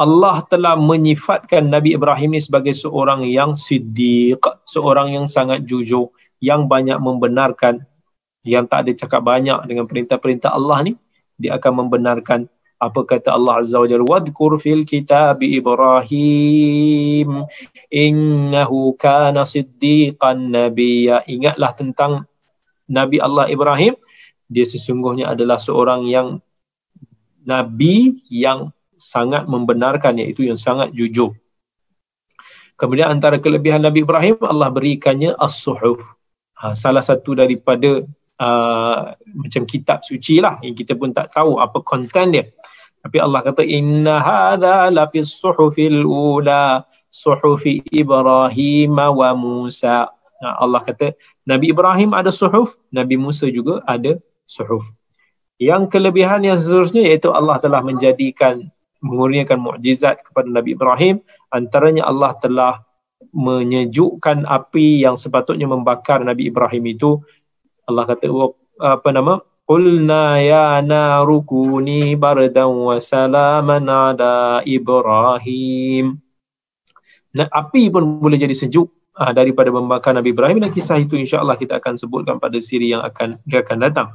Allah telah menyifatkan Nabi Ibrahim ini sebagai seorang yang siddiq, seorang yang sangat jujur, yang banyak membenarkan, yang tak ada cakap banyak dengan perintah-perintah Allah ni, dia akan membenarkan. Apa kata Allah Azza wa Jalla? Wadhkur fil kitab Ibrahim innahu kana siddiqan nabiyya. Ingatlah tentang Nabi Allah Ibrahim. Dia sesungguhnya adalah seorang yang nabi yang sangat membenarkan iaitu yang sangat jujur kemudian antara kelebihan Nabi Ibrahim Allah berikannya as-suhuf ha, salah satu daripada uh, macam kitab suci lah yang kita pun tak tahu apa konten dia tapi Allah kata inna hadza la fi suhufil ula suhufi Ibrahim wa Musa. Nah, Allah kata Nabi Ibrahim ada suhuf, Nabi Musa juga ada suhuf. Yang kelebihan yang seterusnya iaitu Allah telah menjadikan mengurniakan mukjizat kepada Nabi Ibrahim antaranya Allah telah menyejukkan api yang sepatutnya membakar Nabi Ibrahim itu Allah kata apa nama Qulna ya narukuni bardan wa salaman ala Ibrahim. Nah, api pun boleh jadi sejuk uh, daripada membakar Nabi Ibrahim dan kisah itu insya-Allah kita akan sebutkan pada siri yang akan dia akan datang.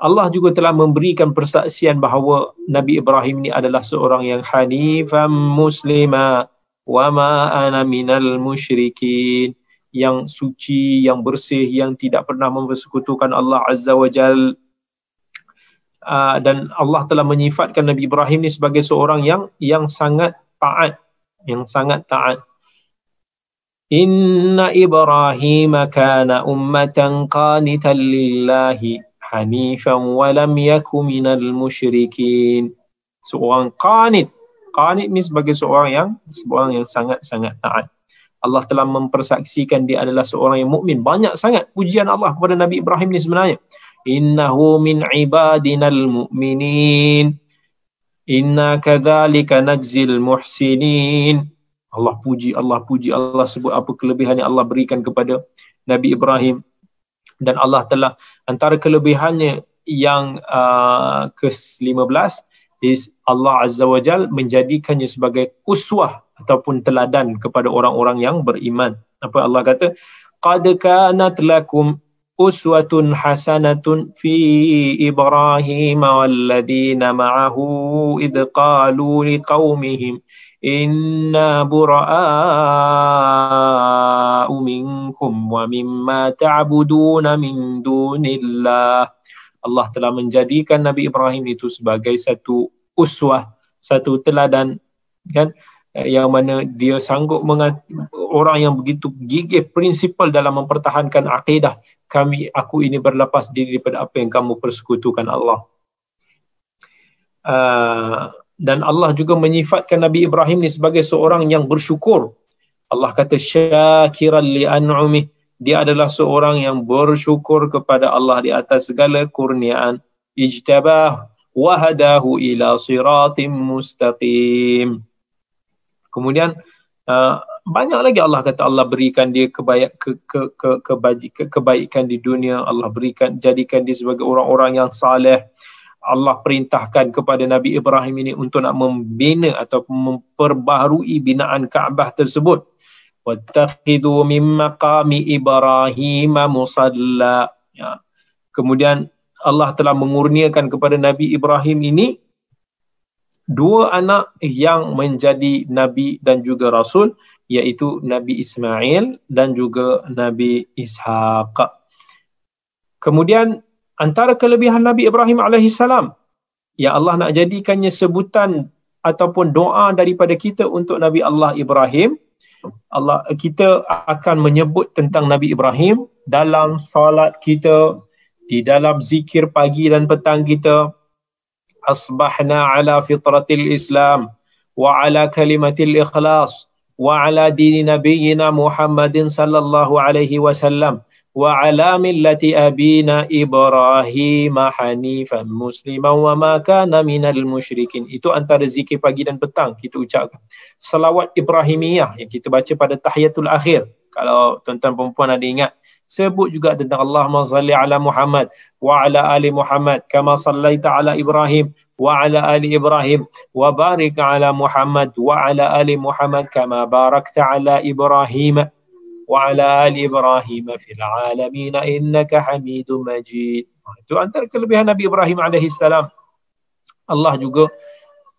Allah juga telah memberikan persaksian bahawa Nabi Ibrahim ini adalah seorang yang hanifan muslima wa ma ana minal musyrikin yang suci, yang bersih, yang tidak pernah mempersekutukan Allah Azza wa Jal. Uh, dan Allah telah menyifatkan Nabi Ibrahim ni sebagai seorang yang yang sangat taat, yang sangat taat. Inna Ibrahim kana ummatan qanitan lillahi hanifan wa lam yaku minal musyrikin. Seorang qanit. Qanit ni sebagai seorang yang seorang yang sangat-sangat taat. Allah telah mempersaksikan dia adalah seorang yang mukmin. Banyak sangat pujian Allah kepada Nabi Ibrahim ni sebenarnya. Innahu min ibadinal mu'minin. Inna kadzalika najzil muhsinin. Allah puji, Allah puji, Allah sebut apa kelebihan yang Allah berikan kepada Nabi Ibrahim. Dan Allah telah antara kelebihannya yang uh, ke-15 is Allah Azza wa Jal menjadikannya sebagai uswah ataupun teladan kepada orang-orang yang beriman. Apa Allah kata? Qad kanat lakum uswatun hasanatun fi Ibrahim walladina ma'ahu id qalu liqaumihim inna bura'a'u minkum wa mimma ta'buduna min dunillah. Allah telah menjadikan Nabi Ibrahim itu sebagai satu uswah, satu teladan kan yang mana dia sanggup mengat- orang yang begitu gigih prinsipal dalam mempertahankan akidah kami aku ini berlepas diri daripada apa yang kamu persekutukan Allah uh, dan Allah juga menyifatkan Nabi Ibrahim ni sebagai seorang yang bersyukur. Allah kata syakiran li an'umih dia adalah seorang yang bersyukur kepada Allah di atas segala kurniaan. Ijtabah wahadahu ila siratim mustaqim. Kemudian uh, banyak lagi Allah kata Allah berikan dia kebaik ke ke ke ke kebaikan di dunia. Allah berikan jadikan dia sebagai orang-orang yang saleh Allah perintahkan kepada Nabi Ibrahim ini untuk nak membina atau memperbaharui binaan Kaabah tersebut wattakhidu min maqami Ibrahim musalla ya. kemudian Allah telah mengurniakan kepada Nabi Ibrahim ini dua anak yang menjadi nabi dan juga rasul iaitu Nabi Ismail dan juga Nabi Ishaq. Kemudian antara kelebihan Nabi Ibrahim AS ya Allah nak jadikannya sebutan ataupun doa daripada kita untuk Nabi Allah Ibrahim Allah kita akan menyebut tentang Nabi Ibrahim dalam solat kita di dalam zikir pagi dan petang kita. Asbahna ala fitratil islam wa ala kalimatil ikhlas wa ala dini nabiyina muhammadin sallallahu alaihi wasallam wa ala millati abina Ibrahim hanifan musliman wa ma kana minal musyrikin. Itu antara zikir pagi dan petang kita ucapkan. Salawat Ibrahimiyah yang kita baca pada tahiyatul akhir. Kalau tuan-tuan perempuan ada ingat sebut juga tentang Allahumma salli ala Muhammad wa ala ali Muhammad kama sallaita ala Ibrahim wa ala ali Ibrahim wa barik ala Muhammad wa ala ali Muhammad kama barakta ala Ibrahim ala ali Ibrahim fil alamin innaka Hamidum Majid. Itu antara kelebihan Nabi Ibrahim alaihi salam. Allah juga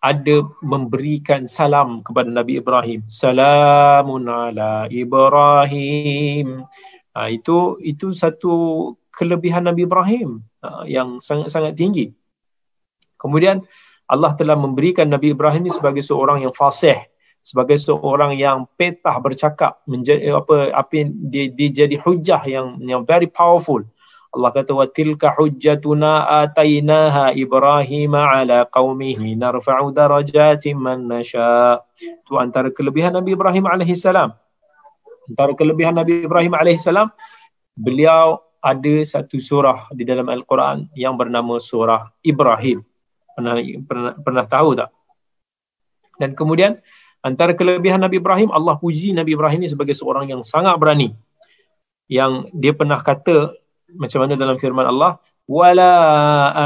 ada memberikan salam kepada Nabi Ibrahim. Salamun ala Ibrahim. Ha, itu itu satu kelebihan Nabi Ibrahim ha, yang sangat-sangat tinggi. Kemudian Allah telah memberikan Nabi Ibrahim ini sebagai seorang yang fasih, sebagai seorang yang petah bercakap, menjadi apa apa dia, dia jadi hujah yang yang very powerful. Allah kata wa tilka hujjatuna atainaha Ibrahim ala qaumihi narfa'u darajatin man nasha. Itu antara kelebihan Nabi Ibrahim alaihi salam. Antara kelebihan Nabi Ibrahim alaihi salam beliau ada satu surah di dalam Al-Quran yang bernama surah Ibrahim. Pernah pernah, pernah tahu tak? Dan kemudian antara kelebihan Nabi Ibrahim Allah puji Nabi Ibrahim ini sebagai seorang yang sangat berani. Yang dia pernah kata macam mana dalam firman Allah wala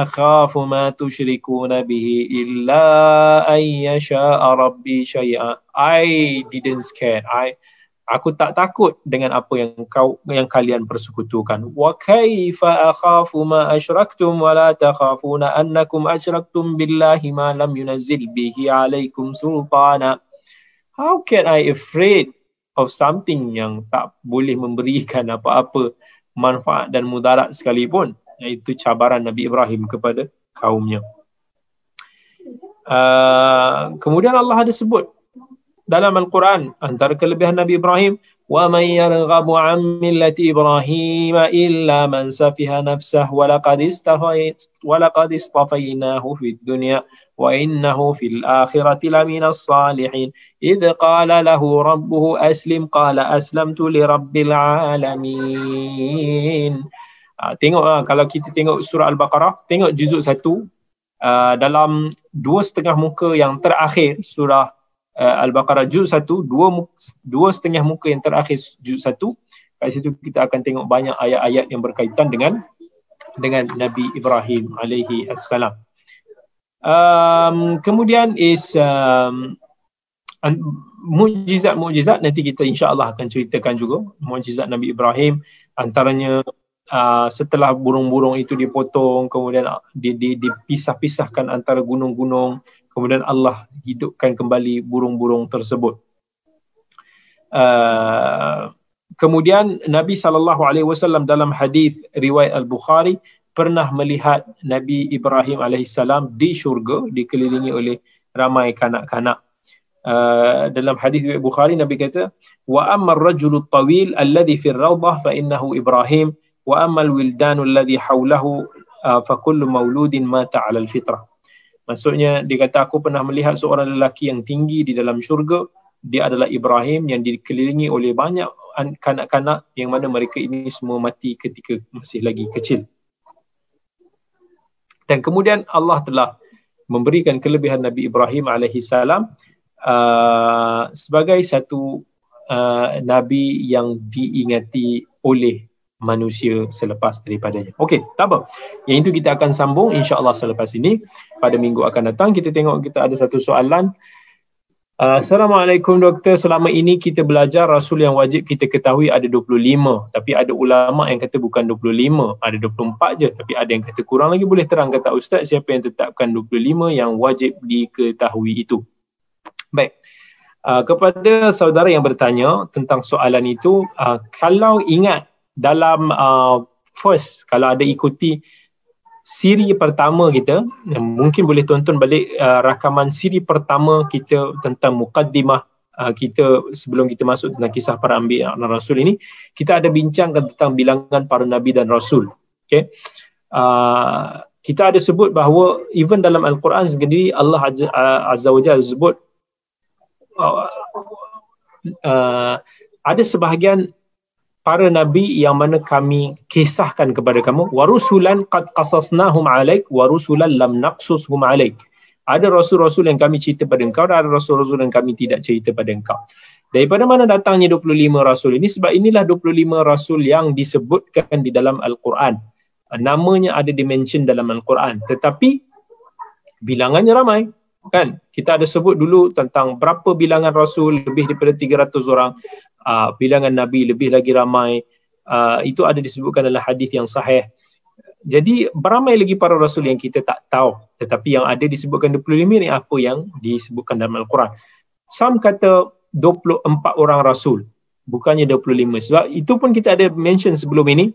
akhafu ma tusyrikuna bihi illa ay yasha rabbi syai'a. I didn't scare. I aku tak takut dengan apa yang kau yang kalian persekutukan. Wa kaifa akhafu ma asyraktum wala takhafuna annakum asyraktum billahi ma lam yunazzil bihi alaikum sultana how can i afraid of something yang tak boleh memberikan apa-apa manfaat dan mudarat sekalipun iaitu cabaran Nabi Ibrahim kepada kaumnya. Uh, kemudian Allah ada sebut dalam Al-Quran antara kelebihan Nabi Ibrahim wa man yarghabu an millati Ibrahim illa man safiha nafsah wa laqad istafayt wa laqad istafaynahu fid dunya وإنه في الآخرة لمن الصالحين إذ قال له ربه أسلم قال أسلمت لرب العالمين uh, tengok uh, kalau kita tengok surah Al-Baqarah tengok juzuk satu uh, dalam dua setengah muka yang terakhir surah uh, Al-Baqarah juzuk satu dua, dua setengah muka yang terakhir juzuk satu. Kat situ kita akan tengok banyak ayat-ayat yang berkaitan dengan dengan Nabi Ibrahim alaihi assalam. Um, kemudian is um, mujizat-mujizat nanti kita insya-Allah akan ceritakan juga mujizat Nabi Ibrahim. Antaranya uh, setelah burung-burung itu dipotong kemudian di, di, dipisah-pisahkan antara gunung-gunung kemudian Allah hidupkan kembali burung-burung tersebut uh, kemudian Nabi sallallahu alaihi wasallam dalam hadis riwayat Al-Bukhari pernah melihat Nabi Ibrahim alaihissalam di syurga dikelilingi oleh ramai kanak-kanak. Uh, dalam hadis riwayat Bukhari Nabi kata wa amma ar-rajulu at-tawil alladhi fi ar-rawdah fa innahu Ibrahim wa amma al-wildanu alladhi hawlahu uh, fa kullu mauludin mata 'ala al-fitrah. Maksudnya dia kata aku pernah melihat seorang lelaki yang tinggi di dalam syurga. Dia adalah Ibrahim yang dikelilingi oleh banyak kanak-kanak yang mana mereka ini semua mati ketika masih lagi kecil. Dan kemudian Allah telah memberikan kelebihan Nabi Ibrahim alaihi salam uh, sebagai satu uh, nabi yang diingati oleh manusia selepas daripadanya. Okey, tak apa. Yang itu kita akan sambung insya-Allah selepas ini pada minggu akan datang kita tengok kita ada satu soalan Uh, Assalamualaikum doktor. Selama ini kita belajar Rasul yang wajib kita ketahui ada 25. Tapi ada ulama yang kata bukan 25. Ada 24 je. Tapi ada yang kata kurang lagi. Boleh terang kata Ustaz siapa yang tetapkan 25 yang wajib diketahui itu. Baik. Uh, kepada saudara yang bertanya tentang soalan itu. Uh, kalau ingat dalam uh, first, kalau ada ikuti siri pertama kita mungkin boleh tonton balik uh, rakaman siri pertama kita tentang mukaddimah uh, kita sebelum kita masuk tentang kisah para anbiya dan rasul ini kita ada bincangkan tentang bilangan para nabi dan rasul okey? Uh, kita ada sebut bahawa even dalam al-Quran sendiri Allah azza, uh, azza wajalla sebut uh, uh, ada sebahagian para nabi yang mana kami kisahkan kepada kamu warusulan qad qasasnahum alaik warusulan lam naqsushum alaik ada rasul-rasul yang kami cerita pada engkau dan ada rasul-rasul yang kami tidak cerita pada engkau Daripada mana datangnya 25 rasul ini? Sebab inilah 25 rasul yang disebutkan di dalam Al-Quran. Namanya ada dimension dalam Al-Quran. Tetapi bilangannya ramai. Kan? Kita ada sebut dulu tentang berapa bilangan rasul lebih daripada 300 orang. Uh, bilangan Nabi lebih lagi ramai. Uh, itu ada disebutkan dalam hadis yang sahih. Jadi beramai lagi para rasul yang kita tak tahu. Tetapi yang ada disebutkan 25 ni apa yang disebutkan dalam Al-Quran. Some kata 24 orang rasul bukannya 25 sebab itu pun kita ada mention sebelum ini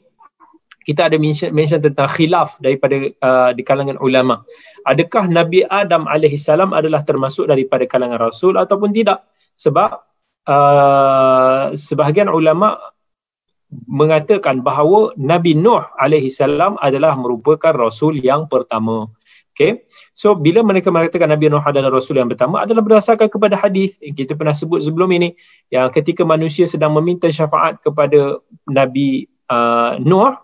kita ada mention, mention tentang khilaf daripada uh, di kalangan ulama adakah Nabi Adam alaihi salam adalah termasuk daripada kalangan rasul ataupun tidak sebab uh, sebahagian ulama mengatakan bahawa Nabi Nuh alaihi salam adalah merupakan rasul yang pertama. Okay. So bila mereka mengatakan Nabi Nuh adalah Rasul yang pertama adalah berdasarkan kepada hadis yang kita pernah sebut sebelum ini yang ketika manusia sedang meminta syafaat kepada Nabi uh, Nuh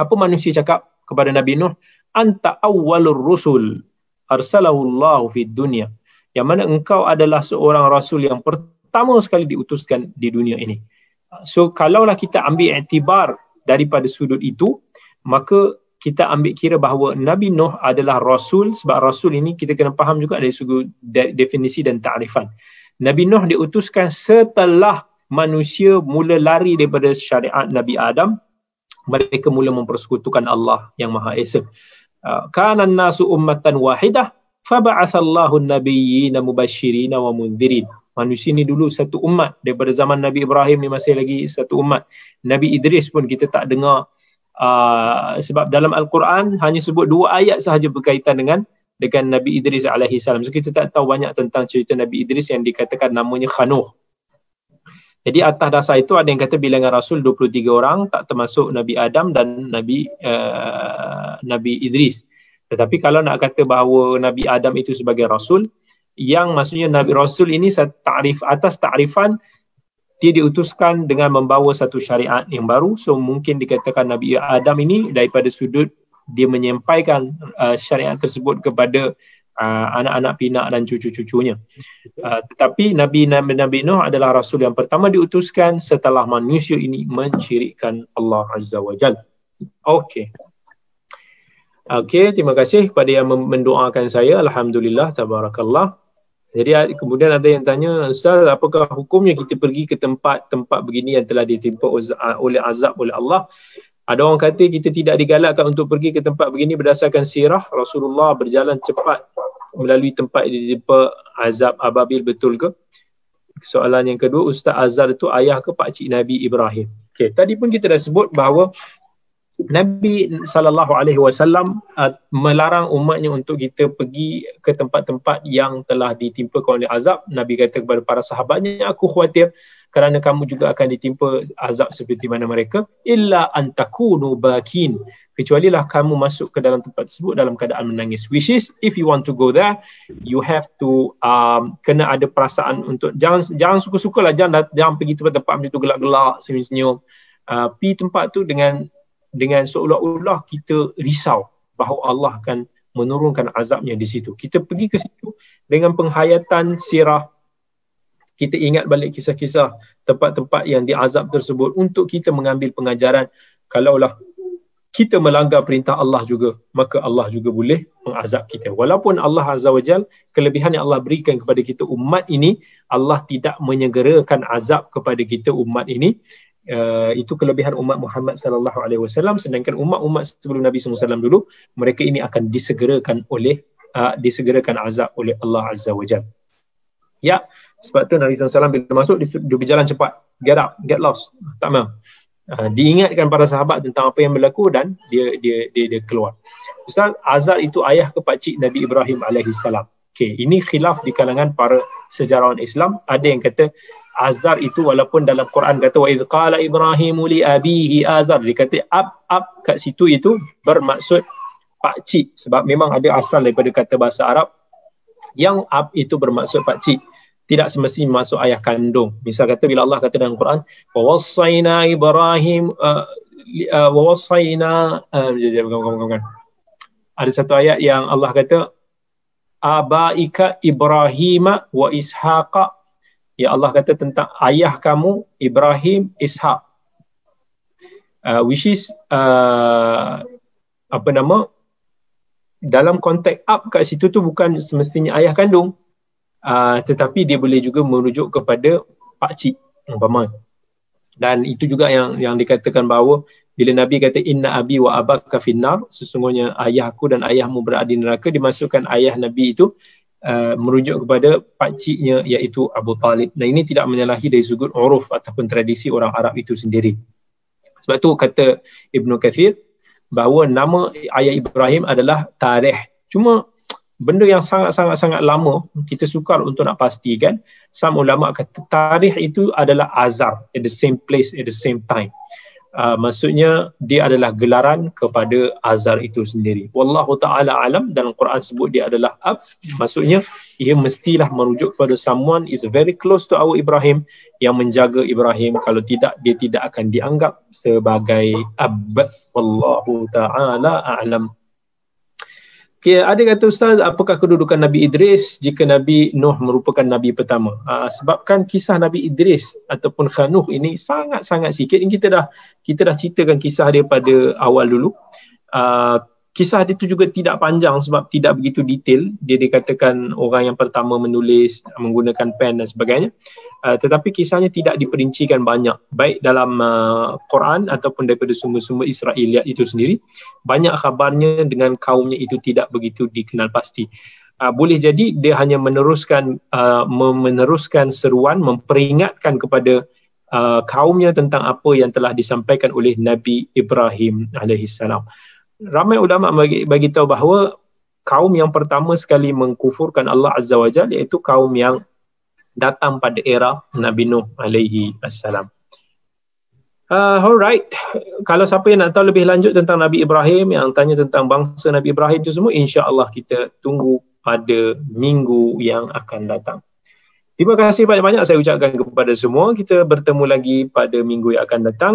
apa manusia cakap kepada Nabi Nuh? Anta awwalur rusul arsalahu Allah fi dunia yang mana engkau adalah seorang rasul yang pertama sekali diutuskan di dunia ini. So kalaulah kita ambil iktibar daripada sudut itu maka kita ambil kira bahawa Nabi Nuh adalah Rasul sebab Rasul ini kita kena faham juga dari segi definisi dan ta'rifan. Nabi Nuh diutuskan setelah manusia mula lari daripada syariat Nabi Adam mereka mula mempersekutukan Allah yang Maha Esa. Uh, kana nasu ummatan wahidah faba'athallahu an-nabiyyina mubasysyirin wa mundhirin. Manusia ni dulu satu umat daripada zaman Nabi Ibrahim ni masih lagi satu umat. Nabi Idris pun kita tak dengar Uh, sebab dalam Al-Quran hanya sebut dua ayat sahaja berkaitan dengan dengan Nabi Idris alaihi salam. So kita tak tahu banyak tentang cerita Nabi Idris yang dikatakan namanya Khanuh. Jadi atas dasar itu ada yang kata bilangan Rasul 23 orang tak termasuk Nabi Adam dan Nabi uh, Nabi Idris. Tetapi kalau nak kata bahawa Nabi Adam itu sebagai Rasul, yang maksudnya Nabi Rasul ini takrif atas takrifan dia diutuskan dengan membawa satu syariat yang baru so mungkin dikatakan Nabi Adam ini daripada sudut dia menyampaikan uh, syariat tersebut kepada uh, anak-anak pinak dan cucu-cucunya uh, tetapi Nabi Nabi Nabi Nuh adalah rasul yang pertama diutuskan setelah manusia ini mensyirikkan Allah Azza wa Jalla okey Okey, terima kasih kepada yang mendoakan saya. Alhamdulillah, tabarakallah. Jadi kemudian ada yang tanya, Ustaz, apakah hukumnya kita pergi ke tempat-tempat begini yang telah ditimpa oleh azab oleh Allah? Ada orang kata kita tidak digalakkan untuk pergi ke tempat begini berdasarkan sirah Rasulullah berjalan cepat melalui tempat yang ditimpa azab ababil betul ke? Soalan yang kedua, Ustaz Azhar itu ayah ke pakcik Nabi Ibrahim? Okay, tadi pun kita dah sebut bahawa Nabi sallallahu alaihi wasallam uh, melarang umatnya untuk kita pergi ke tempat-tempat yang telah ditimpa oleh azab. Nabi kata kepada para sahabatnya, aku khawatir kerana kamu juga akan ditimpa azab seperti mana mereka. Illa antakunu bakin. Kecuali lah kamu masuk ke dalam tempat tersebut dalam keadaan menangis. Which is if you want to go there you have to um, kena ada perasaan untuk jangan jangan suka-suka lah jangan, jangan pergi tempat-tempat macam tu gelak-gelak senyum-senyum. Uh, pergi tempat tu dengan dengan seolah-olah kita risau bahawa Allah akan menurunkan azabnya di situ. Kita pergi ke situ dengan penghayatan sirah. Kita ingat balik kisah-kisah tempat-tempat yang diazab tersebut untuk kita mengambil pengajaran kalaulah kita melanggar perintah Allah juga, maka Allah juga boleh mengazab kita. Walaupun Allah Azza wa Jal, kelebihan yang Allah berikan kepada kita umat ini, Allah tidak menyegerakan azab kepada kita umat ini uh, itu kelebihan umat Muhammad sallallahu alaihi wasallam. Sedangkan umat-umat sebelum Nabi SAW dulu mereka ini akan disegerakan oleh uh, disegerakan azab oleh Allah azza wajalla ya sebab tu Nabi SAW bila masuk dia, dia berjalan cepat. Get up get lost. Tak mau. Uh, diingatkan para sahabat tentang apa yang berlaku dan dia dia dia, dia keluar. Ustaz azab itu ayah ke pakcik Nabi Ibrahim alaihi salam? Okay, ini khilaf di kalangan para sejarawan Islam. Ada yang kata Azar itu walaupun dalam Quran kata wa idh qala Ibrahim li abihi Azar dia kata ab ab kat situ itu bermaksud pak cik. Sebab memang ada asal daripada kata bahasa Arab yang ab itu bermaksud pak cik. Tidak semestinya masuk ayah kandung. Misal kata bila Allah kata dalam Quran wa wasaina Ibrahim uh, uh, wa wasaina uh, ada satu ayat yang Allah kata abaika Ibrahim wa Ishaqa ya Allah kata tentang ayah kamu Ibrahim Ishak. Uh, which is uh, apa nama? Dalam konteks up kat situ tu bukan semestinya ayah kandung. Uh, tetapi dia boleh juga merujuk kepada pak cik umpama. Dan itu juga yang yang dikatakan bahawa bila Nabi kata inna abi wa abaka finnar sesungguhnya ayahku dan ayahmu berada di neraka dimasukkan ayah Nabi itu uh, merujuk kepada pakciknya iaitu Abu Talib dan ini tidak menyalahi dari sudut uruf ataupun tradisi orang Arab itu sendiri sebab tu kata Ibnu Kathir bahawa nama ayah Ibrahim adalah tarikh. Cuma benda yang sangat-sangat-sangat lama kita sukar untuk nak pastikan. Some ulama kata tarikh itu adalah azar at the same place at the same time. Uh, maksudnya dia adalah gelaran kepada azar itu sendiri. Wallahu taala alam dalam Quran sebut dia adalah ab maksudnya ia mestilah merujuk kepada someone is very close to our Ibrahim yang menjaga Ibrahim kalau tidak dia tidak akan dianggap sebagai ab wallahu taala alam. Okay, ada kata Ustaz, apakah kedudukan Nabi Idris jika Nabi Nuh merupakan Nabi pertama? Uh, sebabkan kisah Nabi Idris ataupun Khanuh ini sangat-sangat sikit. Ini kita dah kita dah ceritakan kisah dia pada awal dulu. Uh, kisah dia tu juga tidak panjang sebab tidak begitu detail. Dia dikatakan orang yang pertama menulis menggunakan pen dan sebagainya. Uh, tetapi kisahnya tidak diperincikan banyak baik dalam uh, Quran ataupun daripada sumber-sumber Israeliat itu sendiri banyak khabarnya dengan kaumnya itu tidak begitu dikenal pasti uh, boleh jadi dia hanya meneruskan uh, meneruskan seruan memperingatkan kepada uh, kaumnya tentang apa yang telah disampaikan oleh Nabi Ibrahim alaihissalam ramai ulama bagi bagi tahu bahawa kaum yang pertama sekali mengkufurkan Allah azza wajalla iaitu kaum yang datang pada era Nabi Nuh alaihi assalam. Uh, alright, kalau siapa yang nak tahu lebih lanjut tentang Nabi Ibrahim, yang tanya tentang bangsa Nabi Ibrahim itu semua, insya-Allah kita tunggu pada minggu yang akan datang. Terima kasih banyak-banyak saya ucapkan kepada semua. Kita bertemu lagi pada minggu yang akan datang.